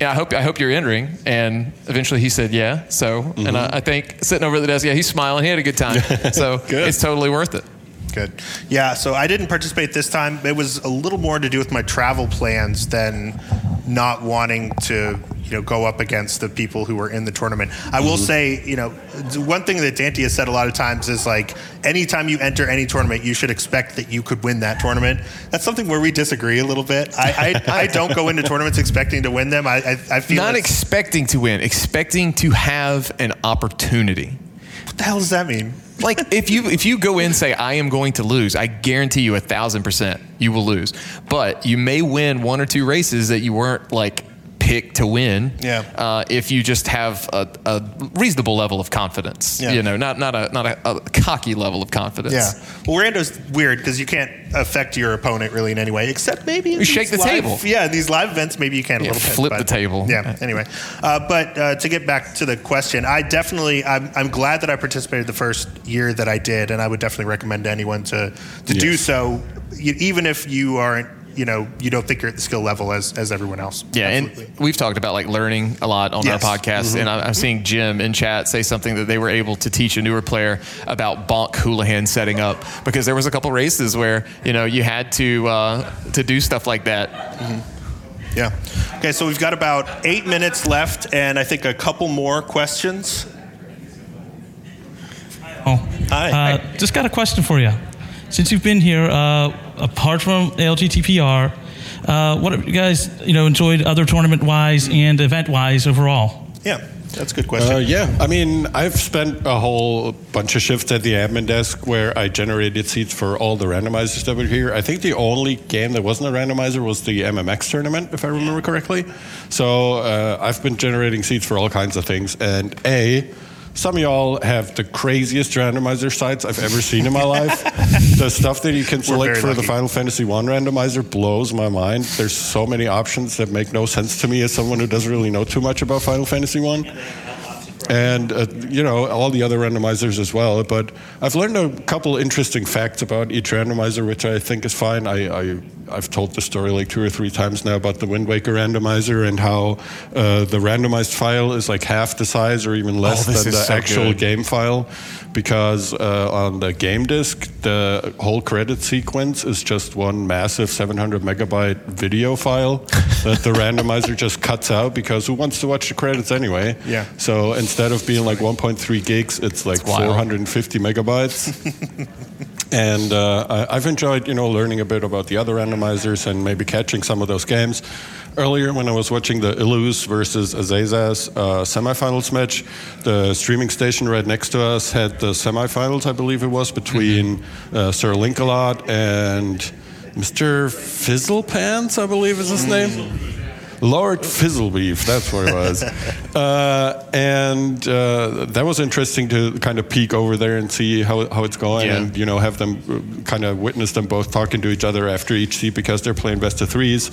B: yeah, I hope I hope you're entering. And eventually he said, yeah. So, and I, mm-hmm. I think sitting over at the desk, yeah, he's smiling. He had a good time. So it's totally worth it.
A: Good. Yeah, so I didn't participate this time. It was a little more to do with my travel plans than not wanting to, you know, go up against the people who were in the tournament. I will mm-hmm. say, you know, one thing that Dante has said a lot of times is like, anytime you enter any tournament, you should expect that you could win that tournament. That's something where we disagree a little bit. I I, I don't go into tournaments expecting to win them. I I, I feel
B: Not expecting to win, expecting to have an opportunity.
A: what the hell does that mean?
B: Like if you if you go in and say I am going to lose, I guarantee you a thousand percent you will lose. But you may win one or two races that you weren't like picked to win.
A: Yeah.
B: Uh, if you just have a, a reasonable level of confidence,
A: Yeah.
B: you know, not not a not a, a cocky level of confidence.
A: Yeah. Well, rando's weird because you can't affect your opponent really in any way, except maybe
B: You shake the
A: live-
B: table.
A: Yeah, in these live events, maybe you can
B: Yeah,
A: a little bit.
B: flip
A: but-
B: the table.
A: Yeah. Anyway, uh, but uh, to get back to the question, I definitely, I'm, I'm glad that I participated the first year that I did, and I would definitely recommend to anyone to to do so, even if you aren't, you know, you don't think you're at the skill level as as everyone else.
B: Yeah,
A: Absolutely.
B: and we've talked about like learning a lot on
A: Yes.
B: our podcast, and I- I'm seeing Jim in chat say something that they were able to teach a newer player about bonk Houlihan setting up because there was a couple races where you know you had to uh, to do stuff like that.
A: Yeah. Okay, so we've got about eight minutes left, and I think a couple more questions.
F: Oh,
A: Hi.
F: Uh, just got a question for you. Since you've been here, uh, apart from ALTTPR, uh, what have you guys, you know, enjoyed other tournament-wise and event-wise overall?
A: Yeah, that's a good question.
C: Uh, yeah, I mean, I've spent a whole bunch of shifts at the admin desk where I generated seats for all the randomizers that were here. I think the only game that wasn't a randomizer was the MMX tournament, if I remember correctly. So uh, I've been generating seats for all kinds of things. And A, some of y'all have the craziest randomizer sites I've ever seen in my life. the stuff that you can select for the. Final Fantasy One randomizer blows my mind. There's so many options that make no sense to me as someone who doesn't really know too much about Final Fantasy One and uh, you know all the other randomizers as well. But I've learned a couple interesting facts about each randomizer, which I think is fine. I, I I've told the story like two or three times now about the Wind Waker randomizer and how uh, the randomized file is like half the size or even less
B: Oh,
C: than the
B: so
C: actual
B: good.
C: game file, because uh, on the game disk the whole credit sequence is just one massive 700 megabyte video file that the randomizer just cuts out because who wants to watch the credits anyway?
A: Yeah.
C: So instead of being like 1.3 gigs, it's like
B: wild.
C: 450 megabytes. And uh, I, I've enjoyed, you know, learning a bit about the other randomizers and maybe catching some of those games. Earlier, when I was watching the Illu's versus Azaza's uh, semifinals match, the streaming station right next to us had the semifinals, I believe it was, between uh, SirLinkalot and Mr. Fizzlepants, I believe is his name. Lord Fizzlebeef, that's what it was. uh, and uh, that was interesting to kind of peek over there and see how, how it's going
B: Yeah.
C: and, you know, have them uh, kind of witness them both talking to each other after each seat because they're playing best of threes.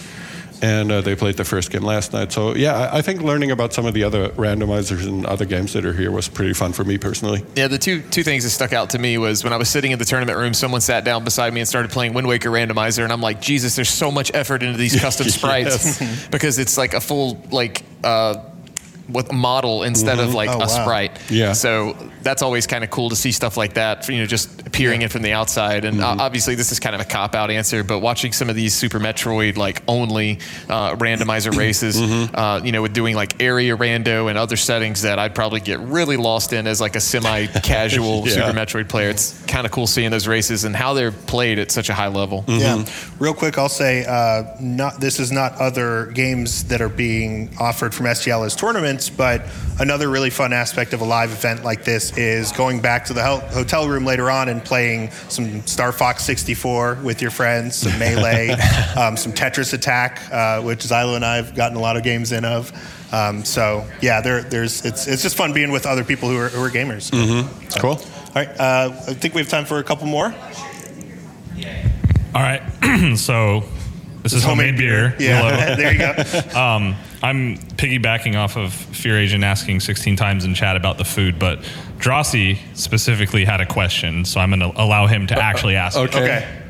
C: And uh, they played the first game last night. So, yeah, I, I think learning about some of the other randomizers and other games that are here was pretty fun for me personally.
B: Yeah, the two two things that stuck out to me was when I was sitting in the tournament room, someone sat down beside me and started playing Wind Waker Randomizer, and I'm like, Jesus, there's so much effort into these custom sprites because it's like a full like uh, with model instead of like
A: Oh,
B: a
A: wow.
B: sprite.
C: Yeah.
B: So that's always kind of cool to see stuff like that, you know, just appearing in from the outside. And uh, obviously, this is kind of a cop out answer, but watching some of these Super Metroid like only uh, randomizer races, uh, you know, with doing like area rando and other settings that I'd probably get really lost in as like a semi casual
C: Yeah.
B: Super Metroid player. It's kind of cool seeing those races and how they're played at such a high level.
A: Yeah. Real quick, I'll say uh, not this is not other games that are being offered from SGL as tournaments, but another really fun aspect of a live event like this is going back to the hotel room later on and playing some Star Fox 64 with your friends, some Melee, um, some Tetris Attack, uh, which Zylo and I have gotten a lot of games in of. Um, so yeah, there, there's it's it's just fun being with other people who are, who are gamers.
C: It's cool.
A: All right, uh, I think we have time for a couple more.
J: All right. so this is homemade, beer.
A: Yeah, there you go.
J: Um, I'm piggybacking off of Fear Agent asking 16 times in chat about the food, but Drossi specifically had a question, so I'm going to allow him to uh, actually ask. it.
C: Okay.
A: Okay.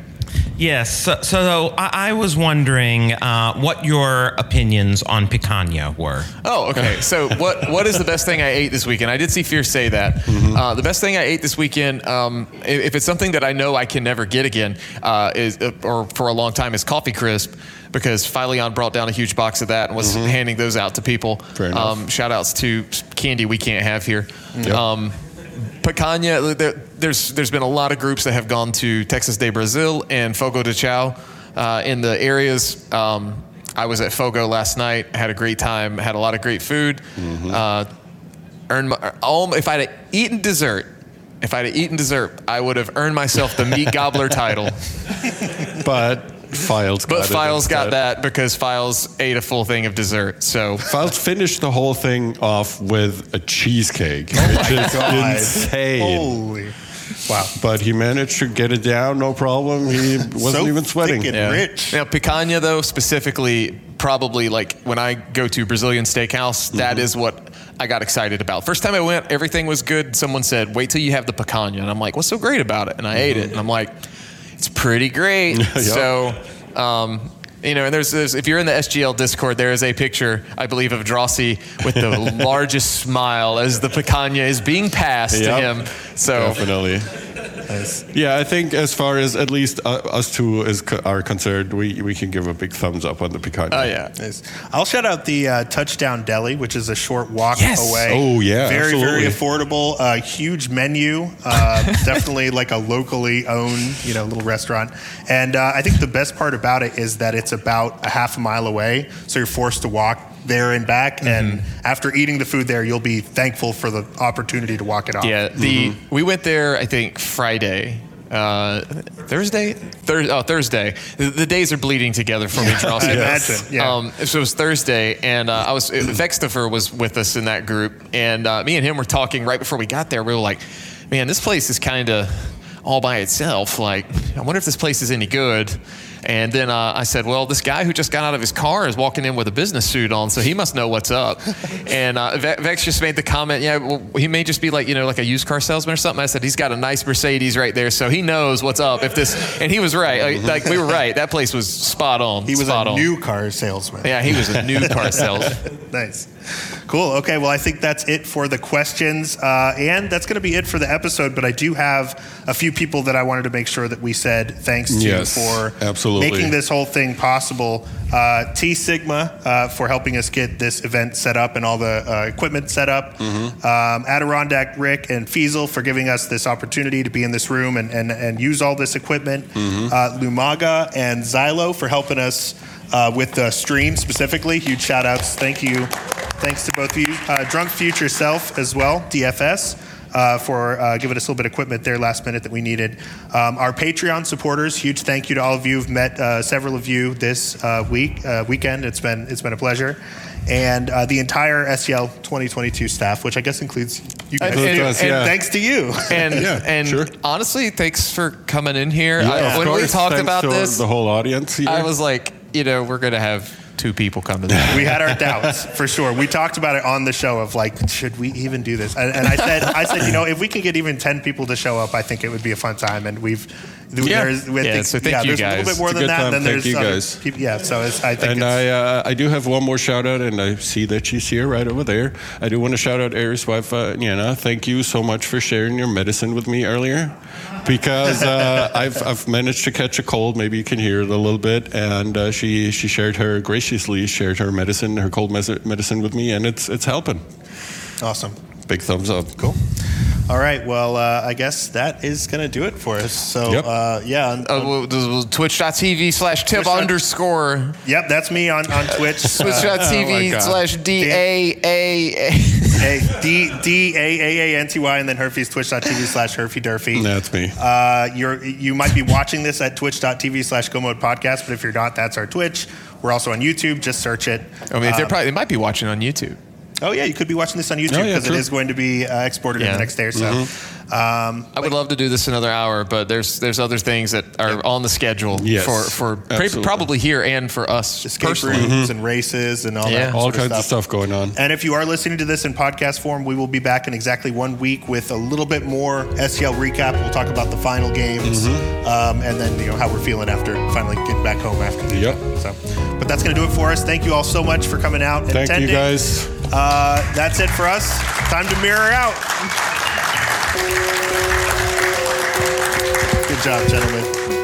K: Yes. So, so I, I was wondering uh, what your opinions on picanha were.
B: Oh, okay. So what what is the best thing I ate this weekend? I did see Fear say that.
C: Mm-hmm.
B: Uh, the best thing I ate this weekend, um, if, if it's something that I know I can never get again, uh, is uh, or for a long time, is Coffee Crisp. Because Phileon brought down a huge box of that and was handing those out to people.
C: Mm-hmm. Fair.
B: Um, shout outs to candy we can't have here.
C: Yep.
B: Um, Picanha, there, there's there's been a lot of groups that have gone to Texas de Brazil and Fogo de Chao uh, in the areas. Um, I was at Fogo last night, had a great time, had a lot of great food. Uh, earned my, all, if I'd have eaten dessert, if I'd have eaten dessert, I would have earned myself the meat gobbler title.
C: But Files got
B: But
C: it
B: Files got that because Files ate a full thing of dessert. So
C: Files finished the whole thing off with a cheesecake, oh which is
A: God.
C: insane.
A: Holy. Wow.
C: But he managed to get it down, no problem. He wasn't
A: So
C: even sweating.
A: thick and
B: Yeah.
A: rich.
B: Now, picanha, though, specifically, probably like when I go to Brazilian steakhouse, that mm-hmm. is what I got excited about. First time I went, everything was good. Someone said, wait till you have the picanha. And I'm like, what's so great about it? And I ate it. And I'm like, it's pretty great. So, um, you know, and there's, there's, if you're in the SGL Discord, there is a picture, I believe, of Drossi with the largest smile as the picanha is being passed
C: Yep.
B: to him. So,
C: Definitely. Yeah, I think as far as at least uh, us two is co- are concerned, we, we can give a big thumbs up on the picanha.
B: oh yeah.
A: Nice. I'll shout out the uh, Touchdown Deli, which is a short walk
K: Yes.
A: away.
C: Oh, yeah,
A: very very affordable. Uh, huge menu. Uh, definitely like a locally owned, you know, little restaurant. And uh, I think the best part about it is that it's about a half a mile away, so you're forced to walk there and back.
B: Mm-hmm.
A: And after eating the food there, you'll be thankful for the opportunity to walk it off.
B: Yeah, the we went there. I think Friday, uh, Thursday, Thur- oh, Thursday. The, the days are bleeding together for me, Charles.
A: I imagine, yeah.
B: Um, so it was Thursday, and uh, I was Vextifer was with us in that group, and uh, me and him were talking right before we got there. We were like, "Man, this place is kind of all by itself. Like, I wonder if this place is any good." And then uh, I said, "Well, this guy who just got out of his car is walking in with a business suit on, so he must know what's up." and uh, Vex just made the comment, "Yeah, well, he may just be like you know like a used car salesman or something." I said, "He's got a nice Mercedes right there, so he knows what's up." If this, and he was right. Like, like we were right. That place was spot on.
A: He was
B: spot
A: a
B: on.
A: new car salesman.
B: Yeah, he was a new car salesman.
A: nice. Cool. Okay. Well, I think that's it for the questions. Uh, and that's going to be it for the episode. But I do have a few people that I wanted to make sure that we said thanks to
C: Yes,
A: for
C: absolutely. Absolutely.
A: making this whole thing possible. Uh, T Sigma uh, for helping us get this event set up and all the uh, equipment set up.
C: Mm-hmm.
A: Um, Adirondack Rick and Fiesel for giving us this opportunity to be in this room and, and, and use all this equipment.
C: Mm-hmm.
A: Uh, Lumaga and Xylo for helping us uh, with the stream specifically. Huge shout outs. Thank you. Thanks to both of you. Uh, Drunk Future Self as well, DFS. Uh, for uh, giving us a little bit of equipment there last minute that we needed. Um, our Patreon supporters, huge thank you to all of you. I've met uh, several of you this uh, week uh, weekend. It's been it's been a pleasure, and uh, the entire SGL 2022 staff, which I guess includes you guys.
B: And- and-
C: does,
B: and-
C: yeah.
A: Thanks to you.
B: And
C: Yeah,
B: and
C: sure.
B: honestly, thanks for coming in here.
C: Yeah,
B: I-
C: of
B: when we talked
C: Thanks
B: about this,
C: the whole audience. Here.
B: I was like, you know, we're gonna have two people come to this.
A: we had our doubts for sure. We talked about it on the show of like, should we even do this? And, and I said, I said, you know, if we can get even ten people to show up, I think it would be a fun time. And we've,
B: Yeah.
A: there's, we
B: Yeah,
A: think-
B: so thank
A: yeah,
B: you
A: there's a
B: guys.
A: little bit more
C: It's
A: than that.
C: time.
A: Then
C: Thank
A: there's
C: you guys.
A: people- yeah, so it's, I think
C: and
A: it's,
C: I, uh, I do have one more shout out, and I see that she's here right over there. I do want to shout out Aries' wife, uh, Niana. Thank you so much for sharing your medicine with me earlier, because uh, I've, I've managed to catch a cold. Maybe you can hear it a little bit, and uh, she she shared her graciously shared her medicine, her cold mes- medicine with me, and it's it's helping.
A: awesome.
C: Big thumbs up.
A: Cool. All right. Well, uh, I guess that is going to do it for us. So,
C: Yep.
A: uh, yeah. on-
B: Uh, well, this was Twitch.tv slash tip
A: Twitch
B: underscore
A: Yep, that's me on, on Twitch. Uh,
B: Twitch.tv
C: God.
B: slash D A A.
A: A D D A A A N T Y and then Herfy's twitch.tv slash Herfy Durfy.
C: That's me.
A: Uh, you're you might be watching this at twitch.tv slash Go Mode Podcast, but if you're not, that's our Twitch. We're also on YouTube. Just search it.
B: I mean, they're
A: Um,
B: probably they might be watching on YouTube.
A: Oh yeah, you could be watching this on YouTube
C: Oh, yeah,
A: because it is going to be uh, exported in the next day or so.
C: Mm-hmm.
A: Um,
B: I would love to do this another hour, but there's there's other things that are on the schedule
C: Yes,
B: for for
C: absolutely.
B: probably here and for us
A: escape
B: personally.
A: rooms and races and all
B: Yeah.
A: that.
C: All
A: sort
C: kinds
A: of
C: of stuff going on.
A: And if you are listening to this in podcast form, we will be back in exactly one week with a little bit more SGL recap. We'll talk about the final games
C: Mm-hmm.
A: um, and then you know how we're feeling after finally getting back home after the
C: Yep.
A: event. So, but that's going to do it for us. Thank you all so much for coming out and
C: Thank you
A: attending.
C: guys.
A: Uh, that's it for us. Time to mirror out. Good job, gentlemen.